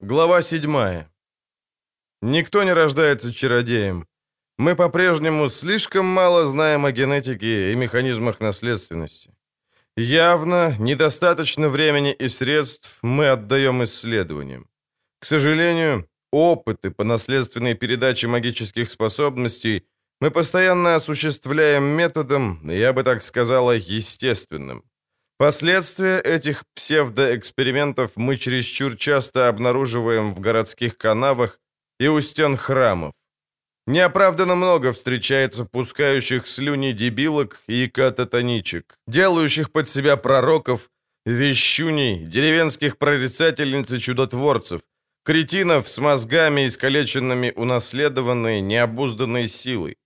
Глава 7. Никто не рождается чародеем. Мы по-прежнему слишком мало знаем о генетике и механизмах наследственности. Явно недостаточно времени и средств мы отдаем исследованиям. К сожалению, опыты по наследственной передаче магических способностей мы постоянно осуществляем методом, я бы так сказала, естественным. Последствия этих псевдоэкспериментов мы чересчур часто обнаруживаем в городских канавах и у стен храмов. Неоправданно много встречается пускающих слюни дебилок и кататоничек, делающих под себя пророков, вещуней, деревенских прорицательниц и чудотворцев, кретинов с мозгами, искалеченными унаследованной, необузданной силой.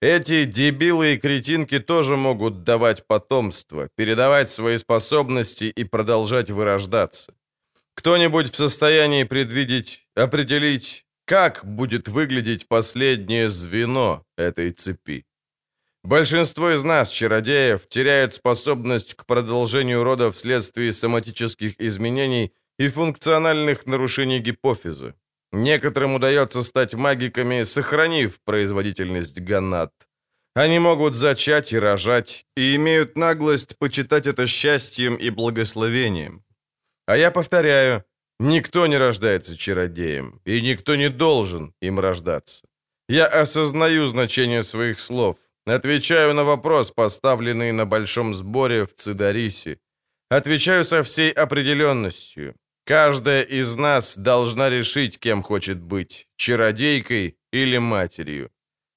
Эти дебилы и кретинки тоже могут давать потомство, передавать свои способности и продолжать вырождаться. Кто-нибудь в состоянии предвидеть, определить, как будет выглядеть последнее звено этой цепи? Большинство из нас, чародеев, теряют способность к продолжению рода вследствие соматических изменений и функциональных нарушений гипофиза. Некоторым удается стать магиками, сохранив производительность гонад. Они могут зачать и рожать, и имеют наглость почитать это счастьем и благословением. А я повторяю, никто не рождается чародеем, и никто не должен им рождаться. Я осознаю значение своих слов, отвечаю на вопрос, поставленный на большом сборе в Цидарисе. Отвечаю со всей определенностью. Каждая из нас должна решить, кем хочет быть, чародейкой или матерью.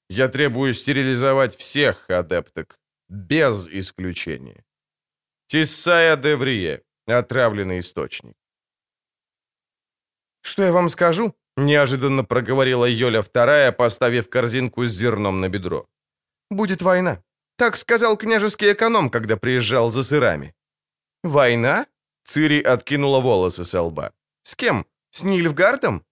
Я требую стерилизовать всех адепток, без исключения. Тиссая Деврие, отравленный источник. «Что я вам скажу?» — неожиданно проговорила Йоля вторая, поставив корзинку с зерном на бедро. «Будет война. Так сказал княжеский эконом, когда приезжал за сырами». «Война?» Цири откинула волосы со лба. «С кем? С Нильфгардом?»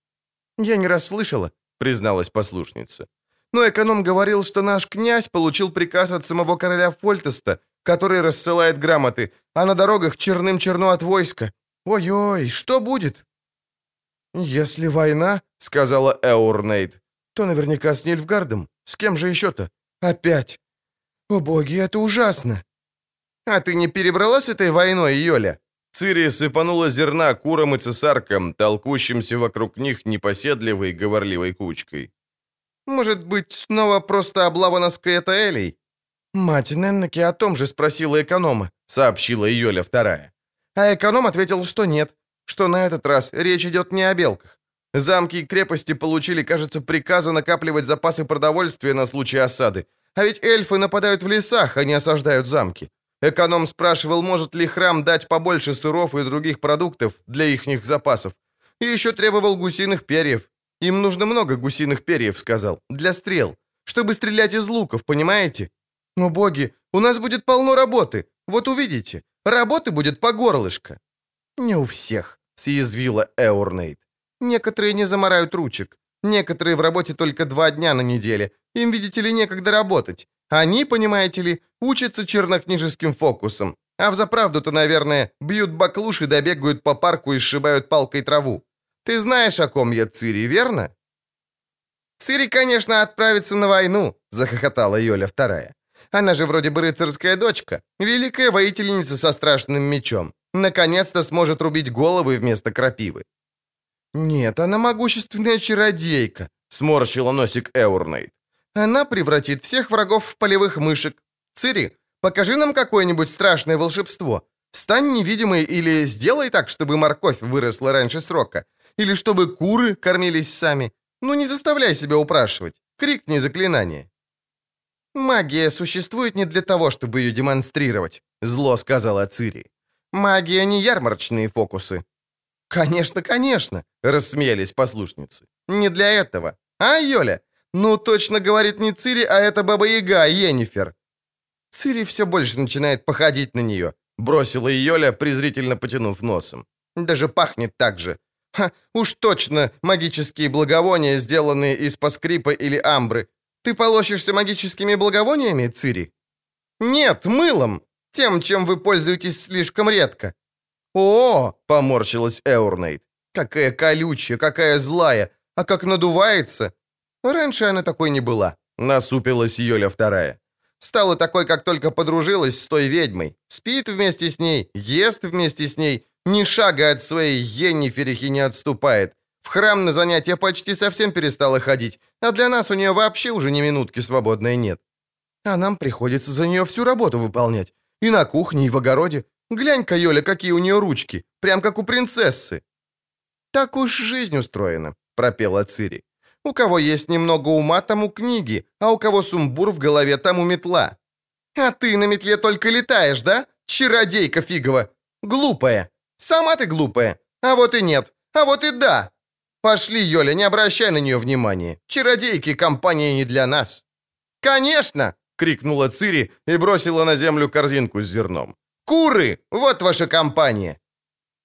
«Я не расслышала», — призналась послушница. «Но эконом говорил, что наш князь получил приказ от самого короля Фольтеста, который рассылает грамоты, а на дорогах черным черно от войска. Ой-ой, что будет?» «Если война», — сказала Эурнейд, — «то наверняка с Нильфгардом. С кем же еще-то? Опять. О боги, это ужасно!» «А ты не перебралась этой войной, Йоля?» Цири сыпанула зерна курам и цесаркам, толкущимся вокруг них непоседливой говорливой кучкой. «Может быть, снова просто облава на Скаэтаэлей?» «Мать Неннаки о том же спросила эконома», — сообщила Йоля вторая. А эконом ответил, что нет, что на этот раз речь идет не о белках. Замки и крепости получили, кажется, приказы накапливать запасы продовольствия на случай осады. А ведь эльфы нападают в лесах, а не осаждают замки. Эконом спрашивал, может ли храм дать побольше сыров и других продуктов для ихних запасов. И еще требовал гусиных перьев. Им нужно много гусиных перьев, сказал, для стрел, чтобы стрелять из луков, понимаете? Но, боги, у нас будет полно работы. Вот увидите, работы будет по горлышко. Не у всех, съязвила Эурнейд. Некоторые не заморают ручек. Некоторые в работе только два дня на неделе. Им, видите ли, некогда работать. Они, понимаете ли, учатся чернокнижеским фокусом. А в заправду-то, наверное, бьют баклуши да бегают по парку и сшибают палкой траву. Ты знаешь, о ком я Цири, верно?» «Цири, конечно, отправится на войну», — захохотала Йоля вторая. «Она же вроде бы рыцарская дочка, великая воительница со страшным мечом. Наконец-то сможет рубить головы вместо крапивы». «Нет, она могущественная чародейка», — сморщила носик Эурнейд. Она превратит всех врагов в полевых мышек. Цири, покажи нам какое-нибудь страшное волшебство. Стань невидимой или сделай так, чтобы морковь выросла раньше срока. Или чтобы куры кормились сами. Ну не заставляй себя упрашивать. Крикни заклинание. «Магия существует не для того, чтобы ее демонстрировать», — зло сказала Цири. «Магия не ярмарочные фокусы». «Конечно, конечно», — рассмеялись послушницы. «Не для этого. А, Йоля, «Ну, точно говорит не Цири, а это Баба-Яга, Йеннифер». Цири все больше начинает походить на нее, бросила Йоля, презрительно потянув носом. Даже пахнет так же. Ха, уж точно магические благовония, сделанные из паскрипа или амбры. Ты полощешься магическими благовониями, Цири? Нет, мылом. Тем, чем вы пользуетесь слишком редко. О, поморщилась Эурнейд. Какая колючая, какая злая, а как надувается. Раньше она такой не была, насупилась Йоля вторая. Стала такой, как только подружилась с той ведьмой. Спит вместе с ней, ест вместе с ней, ни шага от своей Ениферихи не отступает. В храм на занятия почти совсем перестала ходить, а для нас у нее вообще уже ни минутки свободной нет. А нам приходится за нее всю работу выполнять. И на кухне, и в огороде. Глянь-ка, Йоля, какие у нее ручки. Прям как у принцессы. «Так уж жизнь устроена», — пропела Цири. «У кого есть немного ума, тому книги, а у кого сумбур в голове, тому метла». «А ты на метле только летаешь, да? Чародейка фигова! Глупая! Сама ты глупая! А вот и нет! А вот и да! Пошли, Йоля, не обращай на нее внимания! Чародейки компания не для нас!» «Конечно!» — крикнула Цири и бросила на землю корзинку с зерном. «Куры! Вот ваша компания!»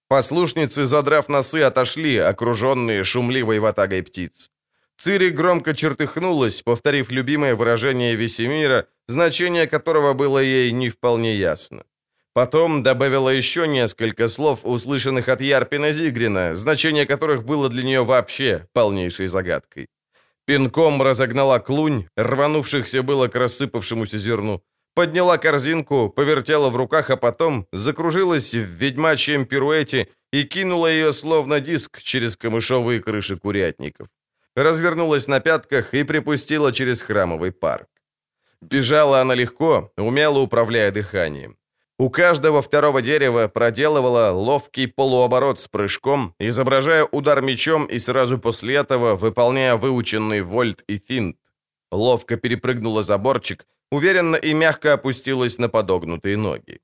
Послушницы, задрав носы, отошли, окруженные шумливой ватагой птиц. Цири громко чертыхнулась, повторив любимое выражение Весемира, значение которого было ей не вполне ясно. Потом добавила еще несколько слов, услышанных от Ярпина Зигрина, значение которых было для нее вообще полнейшей загадкой. Пинком разогнала клунь, рванувшихся было к рассыпавшемуся зерну, подняла корзинку, повертела в руках, а потом закружилась в ведьмачьем пируэте и кинула ее словно диск через камышовые крыши курятников. Развернулась на пятках и припустила через храмовый парк. Бежала она легко, умело управляя дыханием. У каждого второго дерева проделывала ловкий полуоборот с прыжком, изображая удар мечом и сразу после этого выполняя выученный вольт и финт. Ловко перепрыгнула заборчик уверенно и мягко опустилась на подогнутые ноги.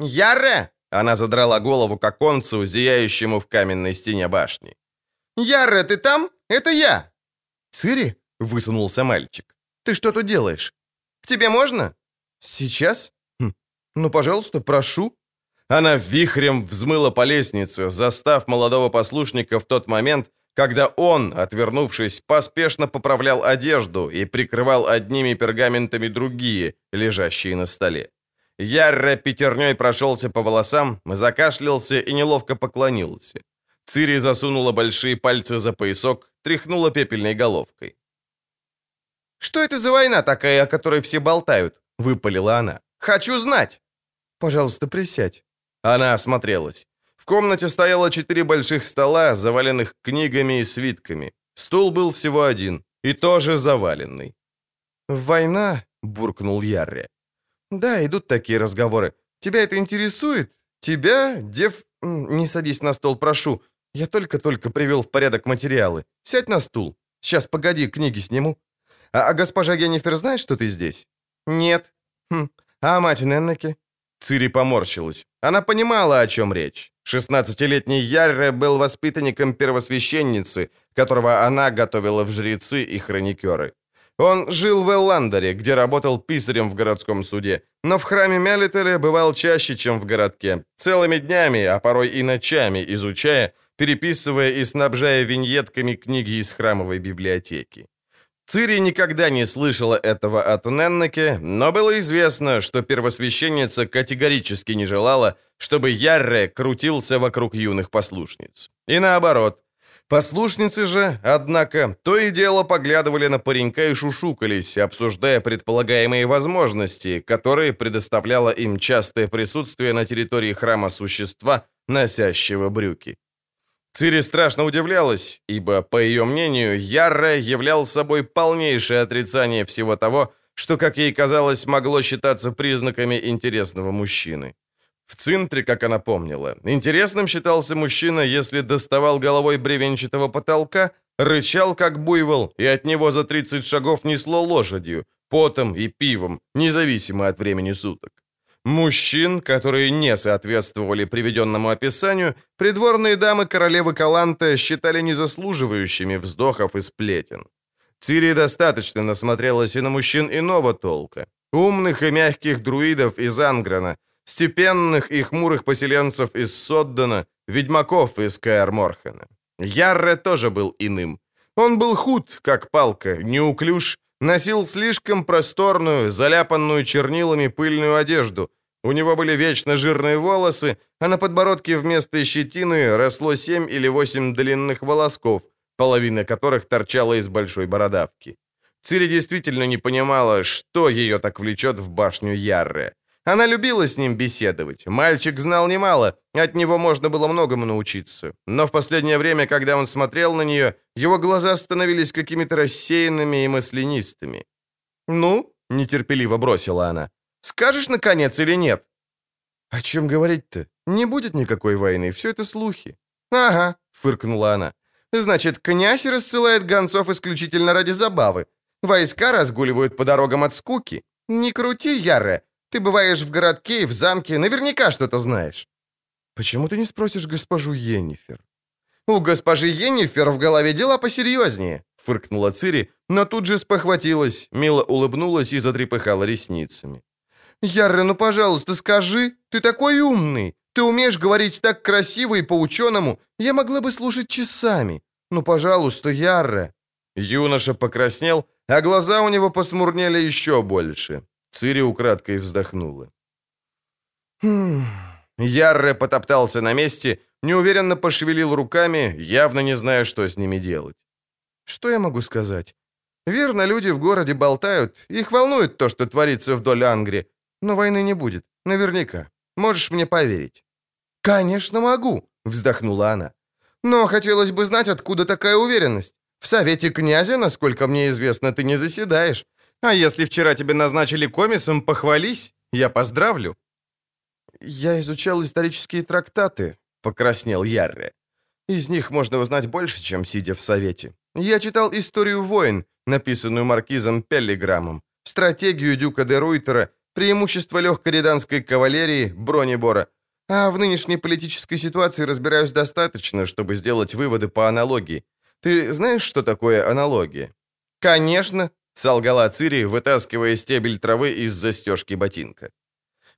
«Яре!» — она задрала голову к оконцу, зияющему в каменной стене башни. «Яре, ты там? Это я!» «Цири?» — высунулся мальчик. «Ты что тут делаешь? К тебе можно?» «Сейчас? Хм. Ну, пожалуйста, прошу». Она вихрем взмыла по лестнице, застав молодого послушника в тот момент, когда он, отвернувшись, поспешно поправлял одежду и прикрывал одними пергаментами другие, лежащие на столе. Ярро пятерней прошелся по волосам, закашлялся и неловко поклонился. Цири засунула большие пальцы за поясок, тряхнула пепельной головкой. «Что это за война такая, о которой все болтают?» — выпалила она. «Хочу знать!» «Пожалуйста, присядь». Она осмотрелась. В комнате стояло четыре больших стола, заваленных книгами и свитками. Стул был всего один, и тоже заваленный. «Война?» — буркнул Ярри. «Да, идут такие разговоры. Тебя это интересует? Тебя, дев... Не садись на стол, прошу. Я только-только привел в порядок материалы. Сядь на стул. Сейчас, погоди, книги сниму. А, а госпожа Геннифер знает, что ты здесь?» «Нет». Хм. «А мать Неннеки?» Цири поморщилась. Она понимала, о чем речь. Шестнадцатилетний Ярре был воспитанником первосвященницы, которого она готовила в жрецы и хроникеры. Он жил в Элландере, где работал писарем в городском суде, но в храме Мелителя бывал чаще, чем в городке, целыми днями, а порой и ночами изучая, переписывая и снабжая виньетками книги из храмовой библиотеки. Цири никогда не слышала этого от Неннеке, но было известно, что первосвященница категорически не желала, чтобы Ярре крутился вокруг юных послушниц. И наоборот. Послушницы же, однако, то и дело поглядывали на паренька и шушукались, обсуждая предполагаемые возможности, которые предоставляло им частое присутствие на территории храма существа, носящего брюки. Цири страшно удивлялась, ибо, по ее мнению, Ярра являл собой полнейшее отрицание всего того, что, как ей казалось, могло считаться признаками интересного мужчины. В центре, как она помнила, интересным считался мужчина, если доставал головой бревенчатого потолка, рычал как буйвол, и от него за 30 шагов несло лошадью, потом и пивом, независимо от времени суток. Мужчин, которые не соответствовали приведенному описанию, придворные дамы королевы Каланта считали незаслуживающими вздохов и сплетен. Цири достаточно насмотрелась и на мужчин иного толка. Умных и мягких друидов из Анграна, степенных и хмурых поселенцев из Соддана, ведьмаков из Каэр-Морхена. Ярре тоже был иным. Он был худ, как палка, неуклюж, Носил слишком просторную, заляпанную чернилами пыльную одежду, У него были вечно жирные волосы, а на подбородке вместо щетины росло семь или восемь длинных волосков, половина которых торчала из большой бородавки. Цири действительно не понимала, что ее так влечет в башню Ярре. Она любила с ним беседовать. Мальчик знал немало, от него можно было многому научиться. Но в последнее время, когда он смотрел на нее, его глаза становились какими-то рассеянными и маслянистыми. «Ну?» — нетерпеливо бросила она. «Скажешь, наконец, или нет?» «О чем говорить-то? Не будет никакой войны, все это слухи». «Ага», — фыркнула она. «Значит, князь рассылает гонцов исключительно ради забавы. Войска разгуливают по дорогам от скуки. Не крути, Яре, ты бываешь в городке и в замке, наверняка что-то знаешь». «Почему ты не спросишь госпожу Йеннифер?» «У госпожи Йеннифер в голове дела посерьезнее», — фыркнула Цири, но тут же спохватилась, мило улыбнулась и затрепыхала ресницами. «Ярре, ну, пожалуйста, скажи, ты такой умный, ты умеешь говорить так красиво и по-ученому, я могла бы слушать часами. Ну, пожалуйста, Ярре». Юноша покраснел, а глаза у него посмурнели еще больше. Цири украдкой вздохнула. Хм... Ярре потоптался на месте, неуверенно пошевелил руками, явно не зная, что с ними делать. Что я могу сказать? Верно, люди в городе болтают, их волнует то, что творится вдоль Ангри, но войны не будет, наверняка. Можешь мне поверить?» «Конечно могу», — вздохнула она. «Но хотелось бы знать, откуда такая уверенность. В совете князя, насколько мне известно, ты не заседаешь. А если вчера тебе назначили комиссом, похвались, я поздравлю». «Я изучал исторические трактаты», — покраснел Ярре. «Из них можно узнать больше, чем сидя в совете. Я читал историю войн, написанную маркизом Пеллиграммом, стратегию Дюка де Руйтера, преимущество легкой риданской кавалерии, бронебора. А в нынешней политической ситуации разбираюсь достаточно, чтобы сделать выводы по аналогии. Ты знаешь, что такое аналогия?» «Конечно», — солгала Цири, вытаскивая стебель травы из застежки ботинка.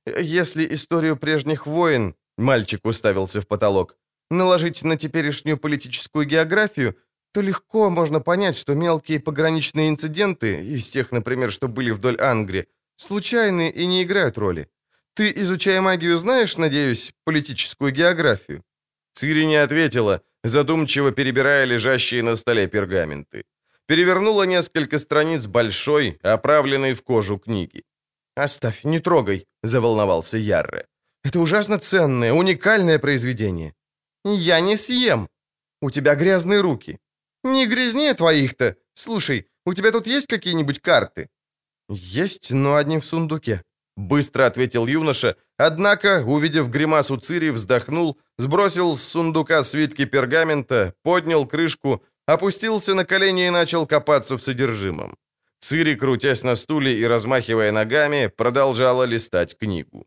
«Если историю прежних войн...» — мальчик уставился в потолок. «Наложить на теперешнюю политическую географию, то легко можно понять, что мелкие пограничные инциденты, из тех, например, что были вдоль Ангри, случайны и не играют роли. Ты, изучая магию, знаешь, надеюсь, политическую географию?» Цири не ответила, задумчиво перебирая лежащие на столе пергаменты. Перевернула несколько страниц большой, оправленной в кожу книги. «Оставь, не трогай», — заволновался Ярре. «Это ужасно ценное, уникальное произведение». «Я не съем». «У тебя грязные руки». «Не грязнее твоих-то. Слушай, у тебя тут есть какие-нибудь карты?» «Есть, но одни в сундуке», — быстро ответил юноша, однако, увидев гримасу Цири, вздохнул, сбросил с сундука свитки пергамента, поднял крышку, опустился на колени и начал копаться в содержимом. Цири, крутясь на стуле и размахивая ногами, продолжала листать книгу.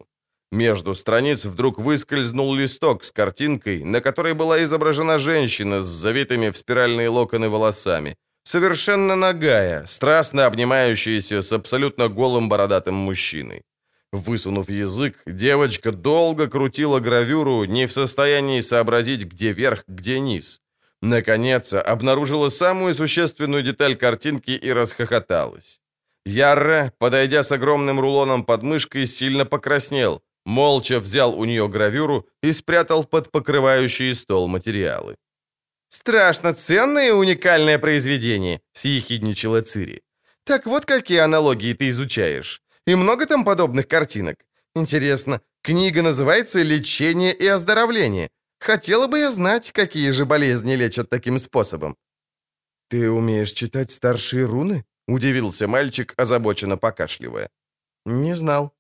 Между страниц вдруг выскользнул листок с картинкой, на которой была изображена женщина с завитыми в спиральные локоны волосами, совершенно нагая, страстно обнимающаяся с абсолютно голым бородатым мужчиной. Высунув язык, девочка долго крутила гравюру, не в состоянии сообразить, где верх, где низ. Наконец, обнаружила самую существенную деталь картинки и расхохоталась. Ярра, подойдя с огромным рулоном под мышкой, сильно покраснел, молча взял у нее гравюру и спрятал под покрывающие стол материалы. «Страшно ценное и уникальное произведение», — съехидничала Цири. «Так вот какие аналогии ты изучаешь. И много там подобных картинок? Интересно, книга называется «Лечение и оздоровление». Хотела бы я знать, какие же болезни лечат таким способом». «Ты умеешь читать старшие руны?» — удивился мальчик, озабоченно покашливая. «Не знал».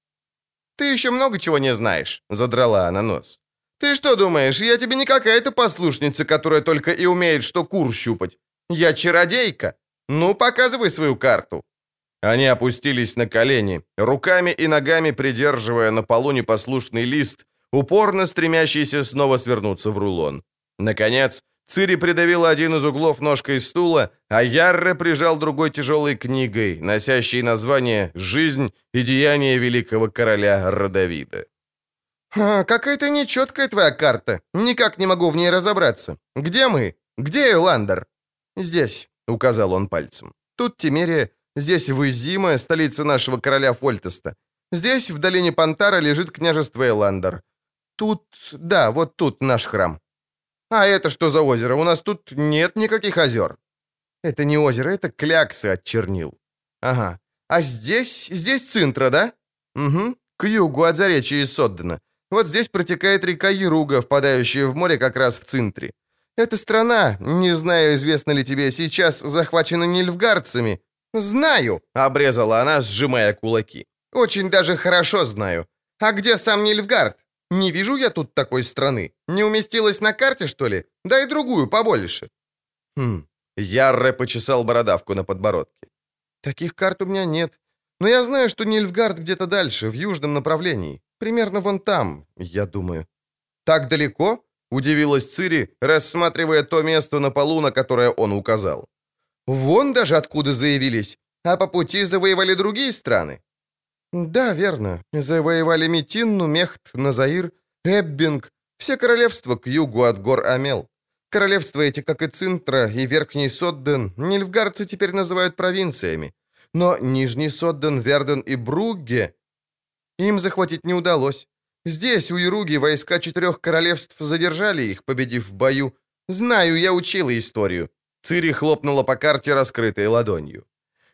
«Ты еще много чего не знаешь», — задрала она нос. «Ты что думаешь, я тебе не какая-то послушница, которая только и умеет что кур щупать? Я чародейка. Ну, показывай свою карту». Они опустились на колени, руками и ногами придерживая на полу непослушный лист, упорно стремящийся снова свернуться в рулон. Наконец, Цири придавила один из углов ножкой стула, а Ярре прижал другой тяжелой книгой, носящей название «Жизнь и деяния великого короля Родовида». А, «Какая-то нечеткая твоя карта. Никак не могу в ней разобраться. Где мы? Где Эландер?» «Здесь», — указал он пальцем. «Тут Тимерия, здесь Вызима, столица нашего короля Фольтеста. Здесь, в долине Пантара, лежит княжество Эландер. Тут, да, вот тут наш храм. А это что за озеро? У нас тут нет никаких озер. Это не озеро, это кляксы от чернил. Ага. А здесь, здесь Цинтра, да? Угу. К югу от заречья Соддена. Вот здесь протекает река Яруга, впадающая в море как раз в Цинтре. Эта страна, не знаю, известно ли тебе, сейчас захвачена нильфгардцами. Знаю, обрезала она, сжимая кулаки. Очень даже хорошо знаю. А где сам Нильфгард? Не вижу я тут такой страны. Не уместилась на карте, что ли? Дай другую, побольше. Хм. Ярре почесал бородавку на подбородке. Таких карт у меня нет. Но я знаю, что Нильфгард где-то дальше, в южном направлении. Примерно вон там, я думаю. Так далеко? Удивилась Цири, рассматривая то место на полу, на которое он указал. Вон даже откуда заявились. А по пути завоевали другие страны. Да, верно. Завоевали Метинну, Мехт, Назаир, Эббинг. Все королевства к югу от гор Амел. Королевства эти, как и Цинтра и Верхний Содден, нильфгарцы теперь называют провинциями. Но Нижний Содден, Верден и Бругге им захватить не удалось. Здесь, у Ируги, войска четырех королевств задержали их, победив в бою. Знаю, я учила историю. Цири хлопнула по карте, раскрытой ладонью.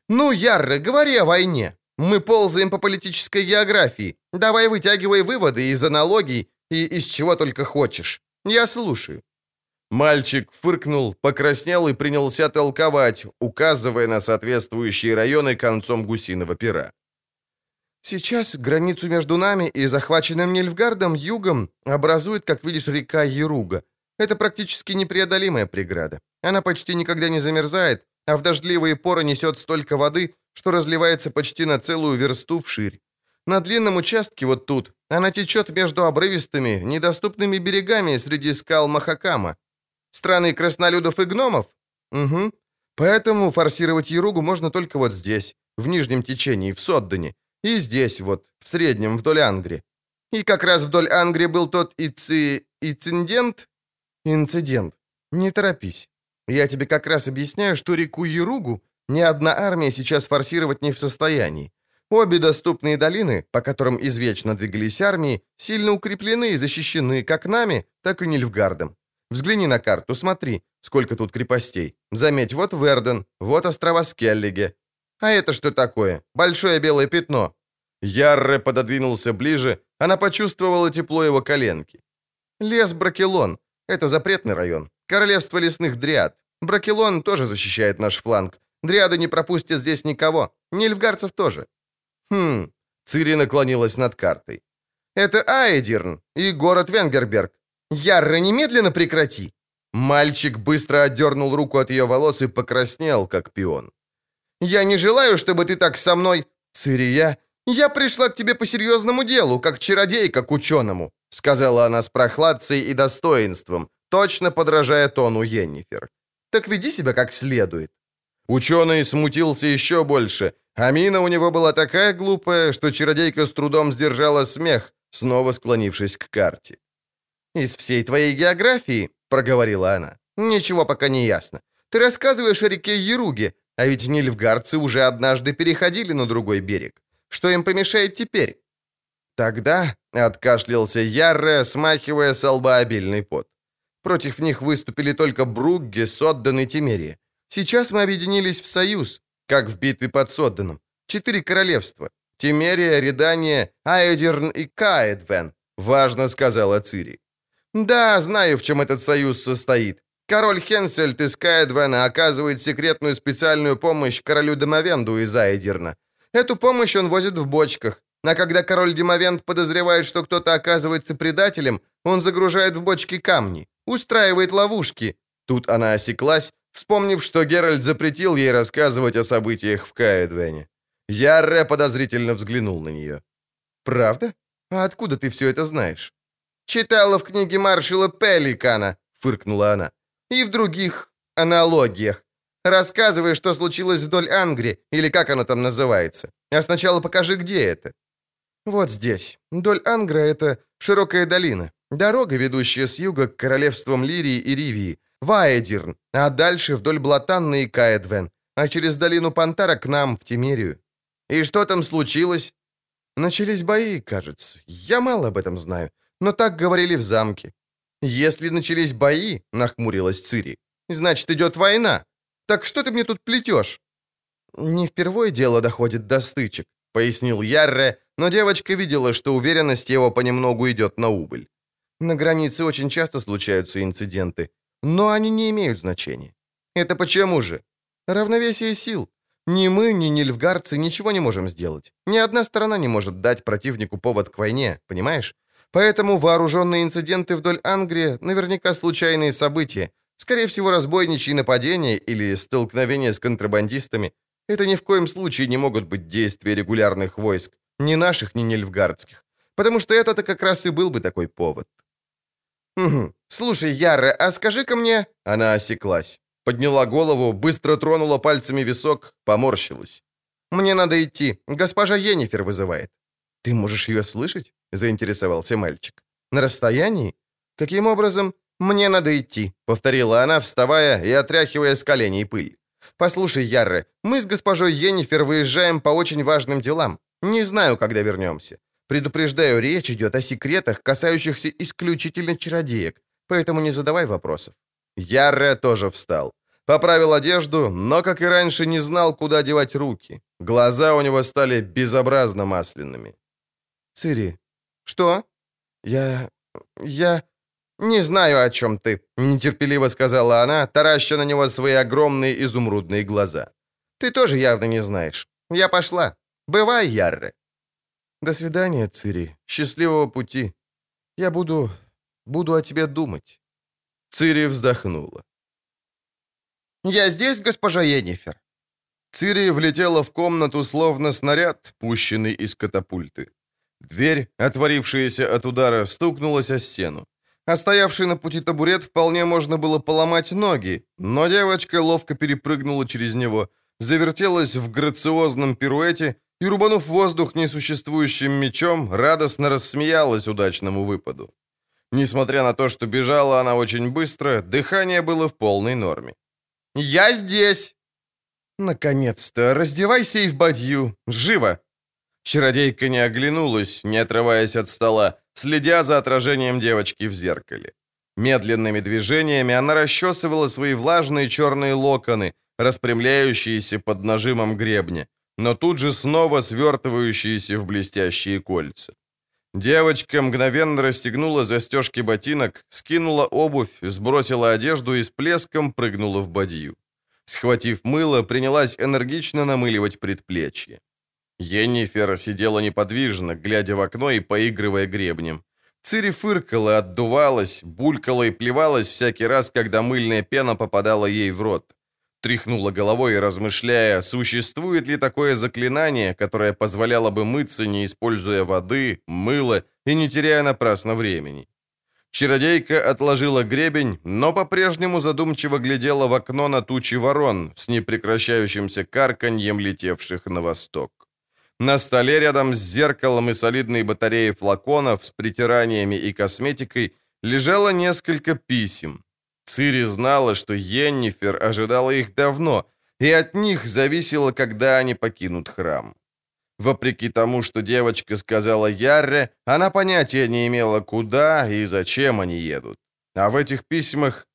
«Ну, Ярра, говори о войне. Мы ползаем по политической географии. Давай вытягивай выводы из аналогий и из чего только хочешь. Я слушаю». Мальчик фыркнул, покраснел и принялся толковать, указывая на соответствующие районы концом гусиного пера. Сейчас границу между нами и захваченным Нильфгардом югом образует, как видишь, река Яруга. Это практически непреодолимая преграда. Она почти никогда не замерзает, а в дождливые поры несет столько воды, что разливается почти на целую версту вширь. На длинном участке вот тут она течет между обрывистыми, недоступными берегами среди скал Махакама. Страны краснолюдов и гномов? Угу. Поэтому форсировать Яругу можно только вот здесь, в нижнем течении, в Соддане. И здесь вот, в среднем, вдоль Ангри. И как раз вдоль Ангри был тот ици... инцидент? Инцидент. Не торопись. Я тебе как раз объясняю, что реку Яругу ни одна армия сейчас форсировать не в состоянии. Обе доступные долины, по которым извечно двигались армии, сильно укреплены и защищены как нами, так и Нильфгардом. Взгляни на карту, смотри, сколько тут крепостей. Заметь, вот Верден, вот острова Скеллиге. А это что такое? Большое белое пятно. Ярре пододвинулся ближе, она почувствовала тепло его коленки. Лес Бракелон. Это запретный район. Королевство лесных дриад. Бракелон тоже защищает наш фланг. Дриады не пропустят здесь никого. Нильфгарцев тоже. Хм. Цири наклонилась над картой. Это Айдирн и город Венгерберг. Ярро, немедленно прекрати. Мальчик быстро отдернул руку от ее волос и покраснел, как пион. «Я не желаю, чтобы ты так со мной...» «Цирия, я пришла к тебе по серьезному делу, как чародейка к ученому», сказала она с прохладцей и достоинством, точно подражая тону Йеннифер. «Так веди себя как следует». Ученый смутился еще больше, а мина у него была такая глупая, что чародейка с трудом сдержала смех, снова склонившись к карте. «Из всей твоей географии», — проговорила она, — «ничего пока не ясно. Ты рассказываешь о реке Еруге, а ведь нильфгардцы уже однажды переходили на другой берег. Что им помешает теперь?» Тогда откашлялся Ярре, смахивая с лба обильный пот. Против них выступили только Бругге, Соддан и Тимерия. Сейчас мы объединились в союз, как в битве под Содданом. Четыре королевства. Тимерия, Редания, Айдерн и Каэдвен, важно сказала Цири. Да, знаю, в чем этот союз состоит. Король Хенсельд из Каэдвена оказывает секретную специальную помощь королю Домовенду из Айдерна. Эту помощь он возит в бочках, а когда король Демовент подозревает, что кто-то оказывается предателем, он загружает в бочки камни, устраивает ловушки. Тут она осеклась, вспомнив, что Геральт запретил ей рассказывать о событиях в Каэдвене. Ярре подозрительно взглянул на нее. «Правда? А откуда ты все это знаешь?» «Читала в книге маршала Пеликана», — фыркнула она. «И в других аналогиях. Рассказывай, что случилось вдоль Ангри, или как оно там называется. А сначала покажи, где это». «Вот здесь. Вдоль Ангра — это широкая долина. Дорога, ведущая с юга к королевствам Лирии и Ривии. Ваедирн, а дальше вдоль Блатанны и Каэдвен, а через долину Пантара к нам, в Тимерию. И что там случилось? Начались бои, кажется. Я мало об этом знаю, но так говорили в замке. Если начались бои, нахмурилась Цири, значит, идет война. Так что ты мне тут плетешь? Не впервые дело доходит до стычек, пояснил Ярре, но девочка видела, что уверенность его понемногу идет на убыль. На границе очень часто случаются инциденты, но они не имеют значения. Это почему же? Равновесие сил. Ни мы, ни нильфгарцы ничего не можем сделать. Ни одна сторона не может дать противнику повод к войне, понимаешь? Поэтому вооруженные инциденты вдоль Ангрии наверняка случайные события. Скорее всего, разбойничьи нападения или столкновения с контрабандистами. Это ни в коем случае не могут быть действия регулярных войск, ни наших, ни нильфгардских. Потому что это-то как раз и был бы такой повод. «Угу. Слушай, Яра, а скажи-ка мне...» Она осеклась. Подняла голову, быстро тронула пальцами висок, поморщилась. «Мне надо идти. Госпожа Енифер вызывает». «Ты можешь ее слышать?» — заинтересовался мальчик. «На расстоянии? Каким образом?» «Мне надо идти», — повторила она, вставая и отряхивая с коленей пыль. «Послушай, Ярре, мы с госпожой Енифер выезжаем по очень важным делам. Не знаю, когда вернемся. Предупреждаю, речь идет о секретах, касающихся исключительно чародеек, поэтому не задавай вопросов. Ярре тоже встал. Поправил одежду, но, как и раньше, не знал, куда девать руки. Глаза у него стали безобразно масляными. «Цири». «Что?» «Я... я...» «Не знаю, о чем ты», — нетерпеливо сказала она, тараща на него свои огромные изумрудные глаза. «Ты тоже явно не знаешь. Я пошла. Бывай, Ярре». «До свидания, Цири. Счастливого пути. Я буду... буду о тебе думать». Цири вздохнула. «Я здесь, госпожа Енифер?» Цири влетела в комнату, словно снаряд, пущенный из катапульты. Дверь, отворившаяся от удара, стукнулась о стену. А на пути табурет вполне можно было поломать ноги, но девочка ловко перепрыгнула через него, завертелась в грациозном пируэте и, рубанув воздух несуществующим мечом, радостно рассмеялась удачному выпаду. Несмотря на то, что бежала она очень быстро, дыхание было в полной норме. «Я здесь!» «Наконец-то! Раздевайся и в бадью! Живо!» Чародейка не оглянулась, не отрываясь от стола, следя за отражением девочки в зеркале. Медленными движениями она расчесывала свои влажные черные локоны, распрямляющиеся под нажимом гребня, но тут же снова свертывающиеся в блестящие кольца. Девочка мгновенно расстегнула застежки ботинок, скинула обувь, сбросила одежду и с плеском прыгнула в бадью. Схватив мыло, принялась энергично намыливать предплечье. Енифер сидела неподвижно, глядя в окно и поигрывая гребнем. Цири фыркала, отдувалась, булькала и плевалась всякий раз, когда мыльная пена попадала ей в рот. Тряхнула головой, размышляя, существует ли такое заклинание, которое позволяло бы мыться, не используя воды, мыла и не теряя напрасно времени. Чародейка отложила гребень, но по-прежнему задумчиво глядела в окно на тучи ворон с непрекращающимся карканьем летевших на восток. На столе рядом с зеркалом и солидной батареей флаконов с притираниями и косметикой лежало несколько писем. Цири знала, что Йеннифер ожидала их давно, и от них зависело, когда они покинут храм. Вопреки тому, что девочка сказала Ярре, она понятия не имела, куда и зачем они едут. А в этих письмах...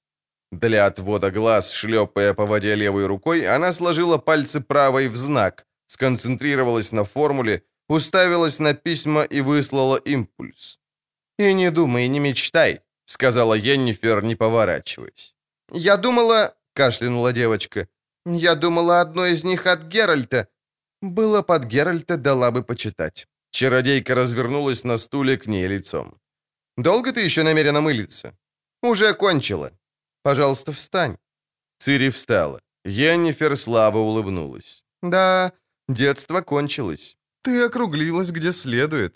Для отвода глаз, шлепая по воде левой рукой, она сложила пальцы правой в знак, сконцентрировалась на формуле, уставилась на письма и выслала импульс. «И не думай, не мечтай», — сказала Йеннифер, не поворачиваясь. «Я думала...» — кашлянула девочка. «Я думала, одно из них от Геральта. Было под Геральта, дала бы почитать». Чародейка развернулась на стуле к ней лицом. «Долго ты еще намерена мылиться?» «Уже кончила. Пожалуйста, встань». Цири встала. Йеннифер слабо улыбнулась. «Да, детство кончилось. Ты округлилась где следует.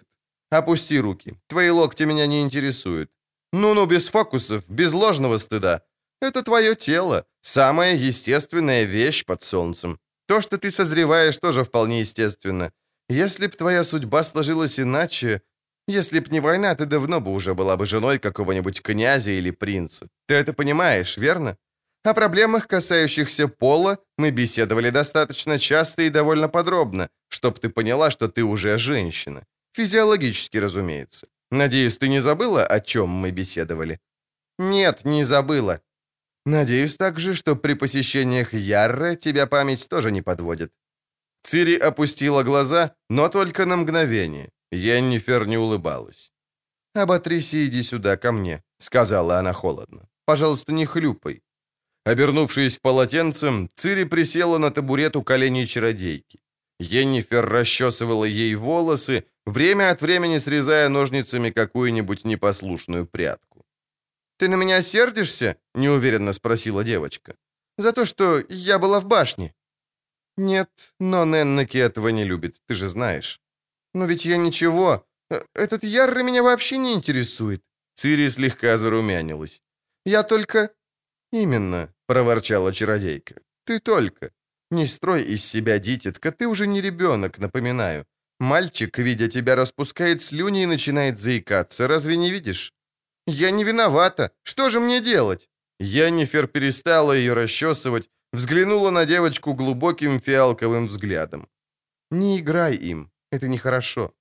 Опусти руки. Твои локти меня не интересуют. Ну-ну, без фокусов, без ложного стыда. Это твое тело, самая естественная вещь под солнцем. То, что ты созреваешь, тоже вполне естественно. Если б твоя судьба сложилась иначе... Если б не война, ты давно бы уже была бы женой какого-нибудь князя или принца. Ты это понимаешь, верно? О проблемах, касающихся пола, мы беседовали достаточно часто и довольно подробно, чтоб ты поняла, что ты уже женщина. Физиологически, разумеется. Надеюсь, ты не забыла, о чем мы беседовали?» «Нет, не забыла. Надеюсь также, что при посещениях Ярры тебя память тоже не подводит». Цири опустила глаза, но только на мгновение. Йеннифер не улыбалась. «Оботрись и иди сюда, ко мне», — сказала она холодно. «Пожалуйста, не хлюпай». Обернувшись полотенцем, Цири присела на табурет у коленей чародейки. Йеннифер расчесывала ей волосы, время от времени срезая ножницами какую-нибудь непослушную прядку. «Ты на меня сердишься?» — неуверенно спросила девочка. «За то, что я была в башне». «Нет, но Неннаки этого не любит, ты же знаешь». «Но ведь я ничего. Э, этот Ярры меня вообще не интересует». Цири слегка зарумянилась. «Я только...» «Именно», — проворчала чародейка. «Ты только. Не строй из себя дитятка, ты уже не ребенок, напоминаю. Мальчик, видя тебя, распускает слюни и начинает заикаться. Разве не видишь? Я не виновата. Что же мне делать? Яннифер перестала ее расчесывать, взглянула на девочку глубоким фиалковым взглядом. Не играй им. Это нехорошо.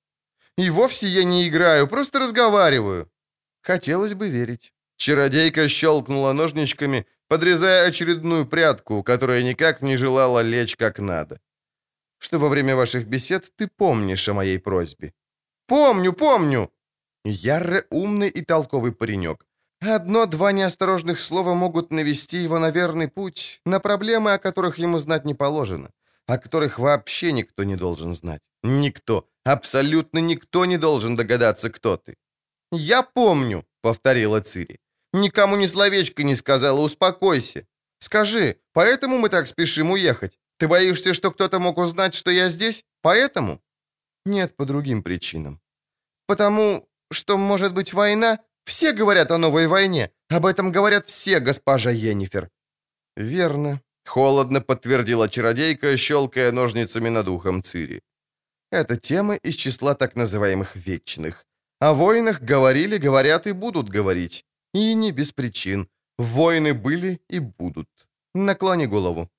И вовсе я не играю, просто разговариваю. Хотелось бы верить. Чародейка щелкнула ножничками, подрезая очередную прядку, которая никак не желала лечь как надо. Что во время ваших бесед ты помнишь о моей просьбе. Помню, помню! Ярре умный и толковый паренек. Одно-два неосторожных слова могут навести его на верный путь, на проблемы, о которых ему знать не положено, о которых вообще никто не должен знать. Никто, абсолютно никто не должен догадаться, кто ты. «Я помню», — повторила Цири. Никому ни словечко не сказала, успокойся. Скажи, поэтому мы так спешим уехать? Ты боишься, что кто-то мог узнать, что я здесь? Поэтому? Нет, по другим причинам. Потому что, может быть, война? Все говорят о новой войне. Об этом говорят все, госпожа Йеннифер. Верно. Холодно подтвердила чародейка, щелкая ножницами над ухом Цири. Это темы из числа так называемых вечных. О войнах говорили, говорят и будут говорить. И не без причин. Войны были и будут. Наклони голову.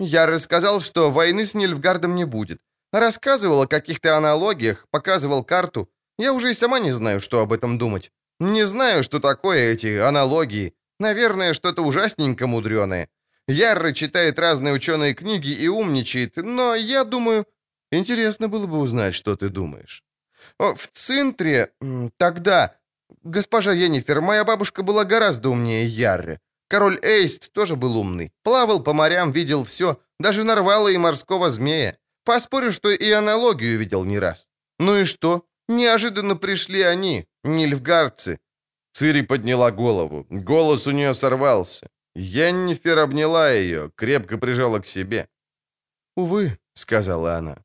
Я рассказал, что войны с Нильфгардом не будет. Рассказывал о каких-то аналогиях, показывал карту. Я уже и сама не знаю, что об этом думать. Не знаю, что такое эти аналогии. Наверное, что-то ужасненько мудреное. Ярро читает разные ученые книги и умничает, но я думаю... Интересно было бы узнать, что ты думаешь. В центре тогда «Госпожа Йеннифер, моя бабушка была гораздо умнее Ярры. Король Эйст тоже был умный. Плавал по морям, видел все, даже нарвала и морского змея. Поспорю, что и аналогию видел не раз. Ну и что? Неожиданно пришли они, нильфгардцы». Цири подняла голову. Голос у нее сорвался. Йеннифер обняла ее, крепко прижала к себе. «Увы», — сказала она.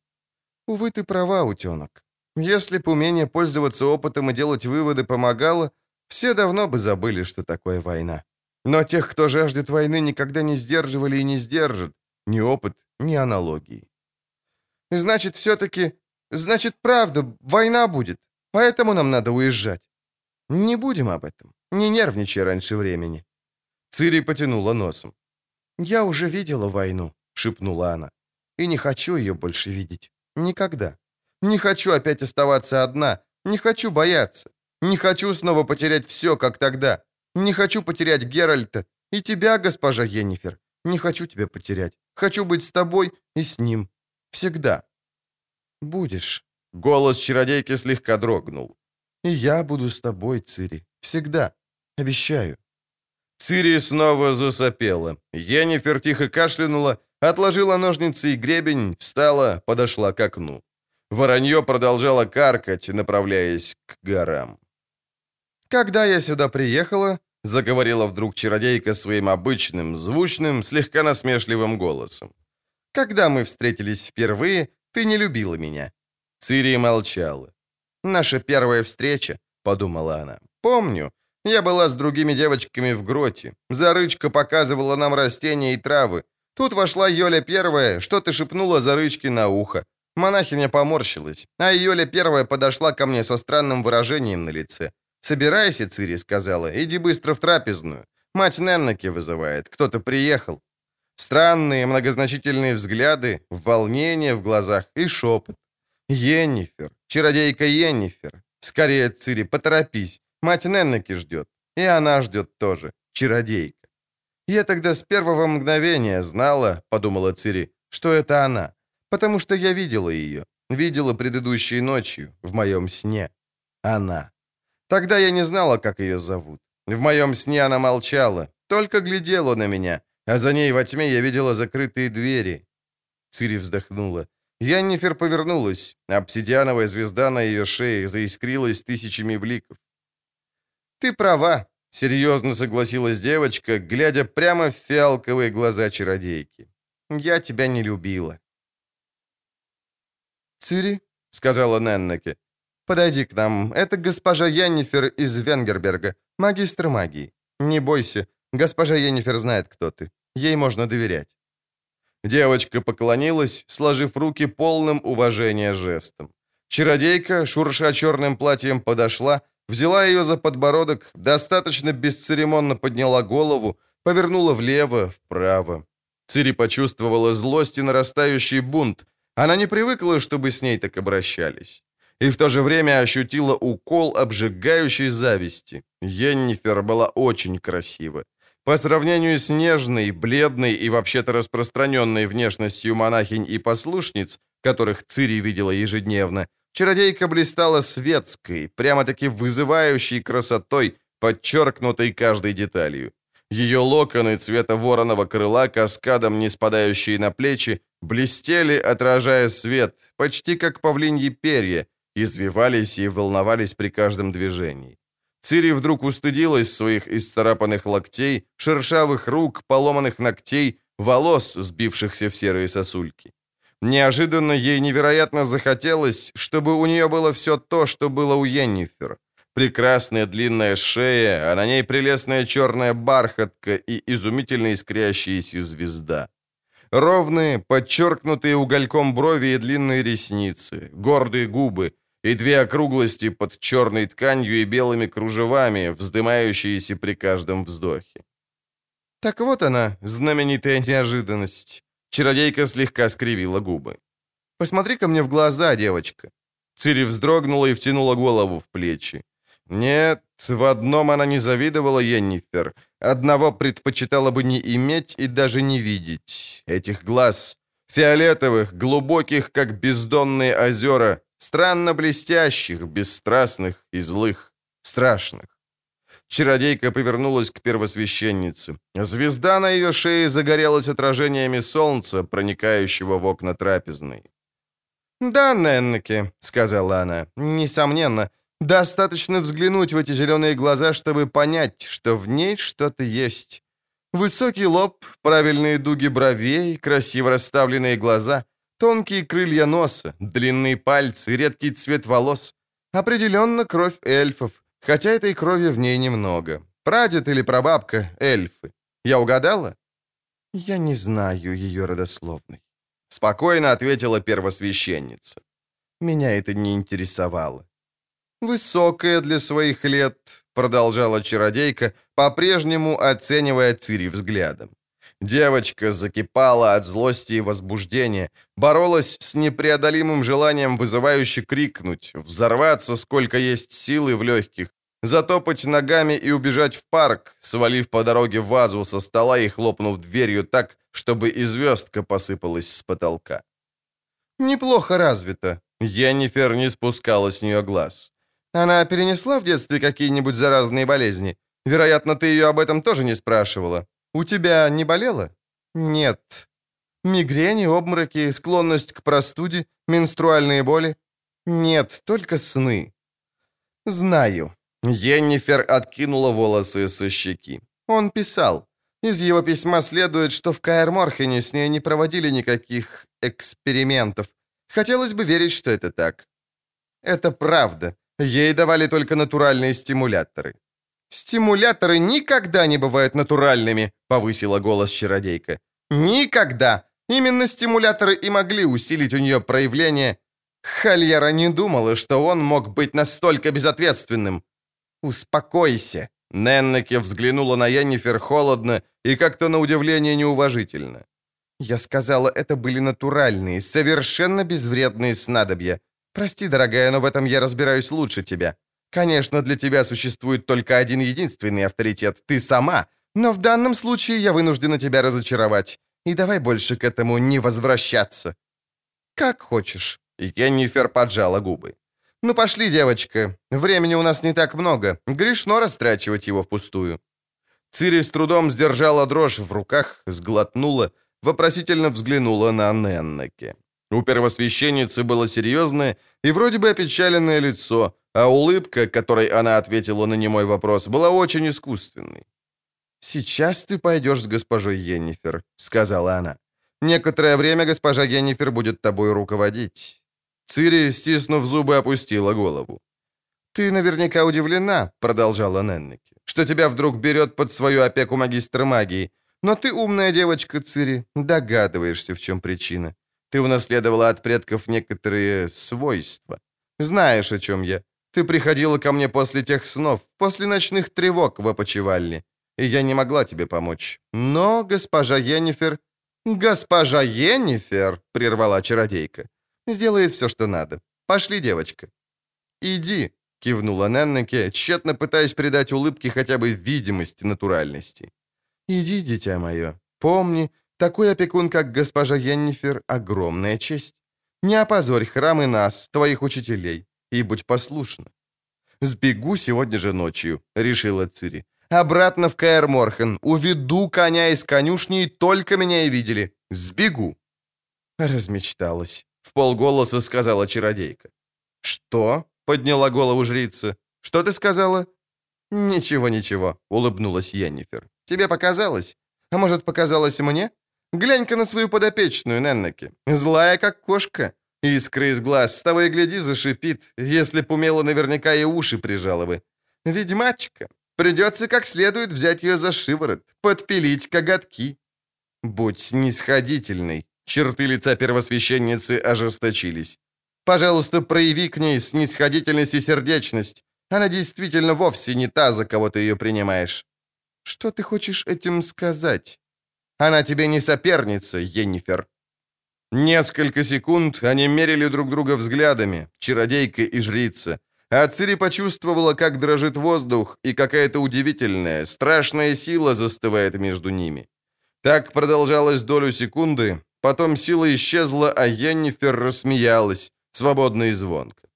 «Увы, ты права, утенок. Если бы умение пользоваться опытом и делать выводы помогало, все давно бы забыли, что такое война. Но тех, кто жаждет войны, никогда не сдерживали и не сдержат. Ни опыт, ни аналогии. Значит, все-таки... Значит, правда, война будет. Поэтому нам надо уезжать. Не будем об этом. Не нервничай раньше времени. Цири потянула носом. «Я уже видела войну», — шепнула она. «И не хочу ее больше видеть. Никогда». Не хочу опять оставаться одна. Не хочу бояться. Не хочу снова потерять все, как тогда. Не хочу потерять Геральта. И тебя, госпожа Йеннифер. Не хочу тебя потерять. Хочу быть с тобой и с ним. Всегда. Будешь. Голос чародейки слегка дрогнул. И я буду с тобой, Цири. Всегда. Обещаю. Цири снова засопела. Йеннифер тихо кашлянула, отложила ножницы и гребень, встала, подошла к окну. Воронье продолжало каркать, направляясь к горам. «Когда я сюда приехала», — заговорила вдруг чародейка своим обычным, звучным, слегка насмешливым голосом. «Когда мы встретились впервые, ты не любила меня». Цири молчала. «Наша первая встреча», — подумала она. «Помню. Я была с другими девочками в гроте. Зарычка показывала нам растения и травы. Тут вошла Йоля первая, что-то шепнула Зарычке на ухо. Монахиня поморщилась, а Йоля первая подошла ко мне со странным выражением на лице. «Собирайся, Цири», — сказала, — «иди быстро в трапезную. Мать Неннаки вызывает, кто-то приехал». Странные, многозначительные взгляды, волнение в глазах и шепот. Йеннифер, чародейка Йеннифер. Скорее, Цири, поторопись. Мать Неннеки ждет. И она ждет тоже, чародейка. Я тогда с первого мгновения знала, подумала Цири, что это она, потому что я видела ее, видела предыдущей ночью, в моем сне. Она. Тогда я не знала, как ее зовут. В моем сне она молчала, только глядела на меня, а за ней во тьме я видела закрытые двери. Цири вздохнула. Яннифер повернулась. Обсидиановая звезда на ее шее заискрилась тысячами бликов. «Ты права», — серьезно согласилась девочка, глядя прямо в фиалковые глаза чародейки. «Я тебя не любила». «Цири», — сказала Неннеке, — «подойди к нам. Это госпожа Яннифер из Венгерберга, магистр магии. Не бойся, госпожа Яннифер знает, кто ты. Ей можно доверять». Девочка поклонилась, сложив руки полным уважения жестом. Чародейка, шурша черным платьем, подошла, взяла ее за подбородок, достаточно бесцеремонно подняла голову, повернула влево, вправо. Цири почувствовала злость и нарастающий бунт. Она не привыкла, чтобы с ней так обращались. И в то же время ощутила укол обжигающей зависти. Йеннифер была очень красива. По сравнению с нежной, бледной и вообще-то распространенной внешностью монахинь и послушниц, которых Цири видела ежедневно, чародейка блистала светской, прямо-таки вызывающей красотой, подчеркнутой каждой деталью. Ее локоны цвета вороного крыла, каскадом не спадающие на плечи, блестели, отражая свет, почти как павлиньи перья, извивались и волновались при каждом движении. Цири вдруг устыдилась своих исцарапанных локтей, шершавых рук, поломанных ногтей, волос, сбившихся в серые сосульки. Неожиданно ей невероятно захотелось, чтобы у нее было все то, что было у Йеннифер. Прекрасная длинная шея, а на ней прелестная черная бархатка и изумительно искрящаяся звезда. Ровные, подчеркнутые угольком брови и длинные ресницы, гордые губы, и две округлости под черной тканью и белыми кружевами, вздымающиеся при каждом вздохе. Так вот она, знаменитая неожиданность. Чародейка слегка скривила губы. «Посмотри ко мне в глаза, девочка». Цири вздрогнула и втянула голову в плечи. Нет, в одном она не завидовала Йеннифер. Одного предпочитала бы не иметь и даже не видеть. Этих глаз, фиолетовых, глубоких, как бездонные озера, Странно блестящих, бесстрастных и злых, страшных. Чародейка повернулась к первосвященнице. Звезда на ее шее загорелась отражениями солнца, проникающего в окна трапезной. «Да, Неннеке», — сказала она, — «несомненно, достаточно взглянуть в эти зеленые глаза, чтобы понять, что в ней что-то есть. Высокий лоб, правильные дуги бровей, красиво расставленные глаза, Тонкие крылья носа, длинные пальцы, редкий цвет волос. Определенно кровь эльфов, хотя этой крови в ней немного. Прадед или прабабка — эльфы. Я угадала? Я не знаю ее родословной. Спокойно ответила первосвященница. Меня это не интересовало. «Высокая для своих лет», — продолжала чародейка, по-прежнему оценивая Цири взглядом. Девочка закипала от злости и возбуждения, боролась с непреодолимым желанием вызывающе крикнуть, взорваться, сколько есть силы в легких, затопать ногами и убежать в парк, свалив по дороге вазу со стола и хлопнув дверью так, чтобы и звездка посыпалась с потолка. «Неплохо развито». Йеннифер не спускала с нее глаз. «Она перенесла в детстве какие-нибудь заразные болезни? Вероятно, ты ее об этом тоже не спрашивала. У тебя не болело? Нет. Мигрени, обмороки, склонность к простуде, менструальные боли? Нет, только сны. Знаю. Йеннифер откинула волосы со щеки. Он писал. Из его письма следует, что в Каэр-Морхене с ней не проводили никаких экспериментов. Хотелось бы верить, что это так. Это правда. Ей давали только натуральные стимуляторы. «Стимуляторы никогда не бывают натуральными», — повысила голос чародейка. «Никогда! Именно стимуляторы и могли усилить у нее проявление. Хальяра не думала, что он мог быть настолько безответственным. Успокойся». Неннеке взглянула на Йеннифер холодно и как-то на удивление неуважительно. «Я сказала, это были натуральные, совершенно безвредные снадобья. «Прости, дорогая, но в этом я разбираюсь лучше тебя. Конечно, для тебя существует только один единственный авторитет — ты сама, но в данном случае я вынуждена тебя разочаровать. И давай больше к этому не возвращаться». «Как хочешь». И поджала губы. «Ну пошли, девочка. Времени у нас не так много. Грешно растрачивать его впустую». Цири с трудом сдержала дрожь в руках, сглотнула, вопросительно взглянула на Неннеке. У первосвященницы было серьезное и вроде бы опечаленное лицо, а улыбка, которой она ответила на немой вопрос, была очень искусственной. «Сейчас ты пойдешь с госпожой Йеннифер», — сказала она. «Некоторое время госпожа Йеннифер будет тобой руководить». Цири, стиснув зубы, опустила голову. «Ты наверняка удивлена», — продолжала Неннеки, «что тебя вдруг берет под свою опеку магистр магии. Но ты умная девочка, Цири, догадываешься, в чем причина. Ты унаследовала от предков некоторые свойства. Знаешь, о чем я. Ты приходила ко мне после тех снов, после ночных тревог в опочивальне, и я не могла тебе помочь. Но госпожа Йеннифер...» «Госпожа Йеннифер!» — прервала чародейка. «Сделает все, что надо. Пошли, девочка». «Иди», — кивнула Неннеке, тщетно пытаясь придать улыбке хотя бы видимость натуральности. «Иди, дитя мое. Помни, такой опекун, как госпожа Йеннифер, огромная честь. Не опозорь храм и нас, твоих учителей, и будь послушна». «Сбегу сегодня же ночью», — решила Цири. Обратно в Каэр-Морхен. Уведу коня из конюшни, и только меня и видели. Сбегу. Размечталась. В полголоса сказала чародейка. «Что?» — подняла голову жрица. «Что ты сказала?» «Ничего, ничего», — улыбнулась Йеннифер. «Тебе показалось? А может, показалось мне? Глянь-ка на свою подопечную, Неннеки. Злая, как кошка. Искры из глаз, с того и гляди, зашипит. Если б умела, наверняка и уши прижала бы. Ведьмачка. Придется как следует взять ее за шиворот, подпилить коготки. Будь снисходительной. Черты лица первосвященницы ожесточились. Пожалуйста, прояви к ней снисходительность и сердечность. Она действительно вовсе не та, за кого ты ее принимаешь. Что ты хочешь этим сказать? Она тебе не соперница, Йеннифер. Несколько секунд они мерили друг друга взглядами, чародейка и жрица. А Цири почувствовала, как дрожит воздух, и какая-то удивительная, страшная сила застывает между ними. Так продолжалось долю секунды, потом сила исчезла, а Йеннифер рассмеялась, свободно и звонко.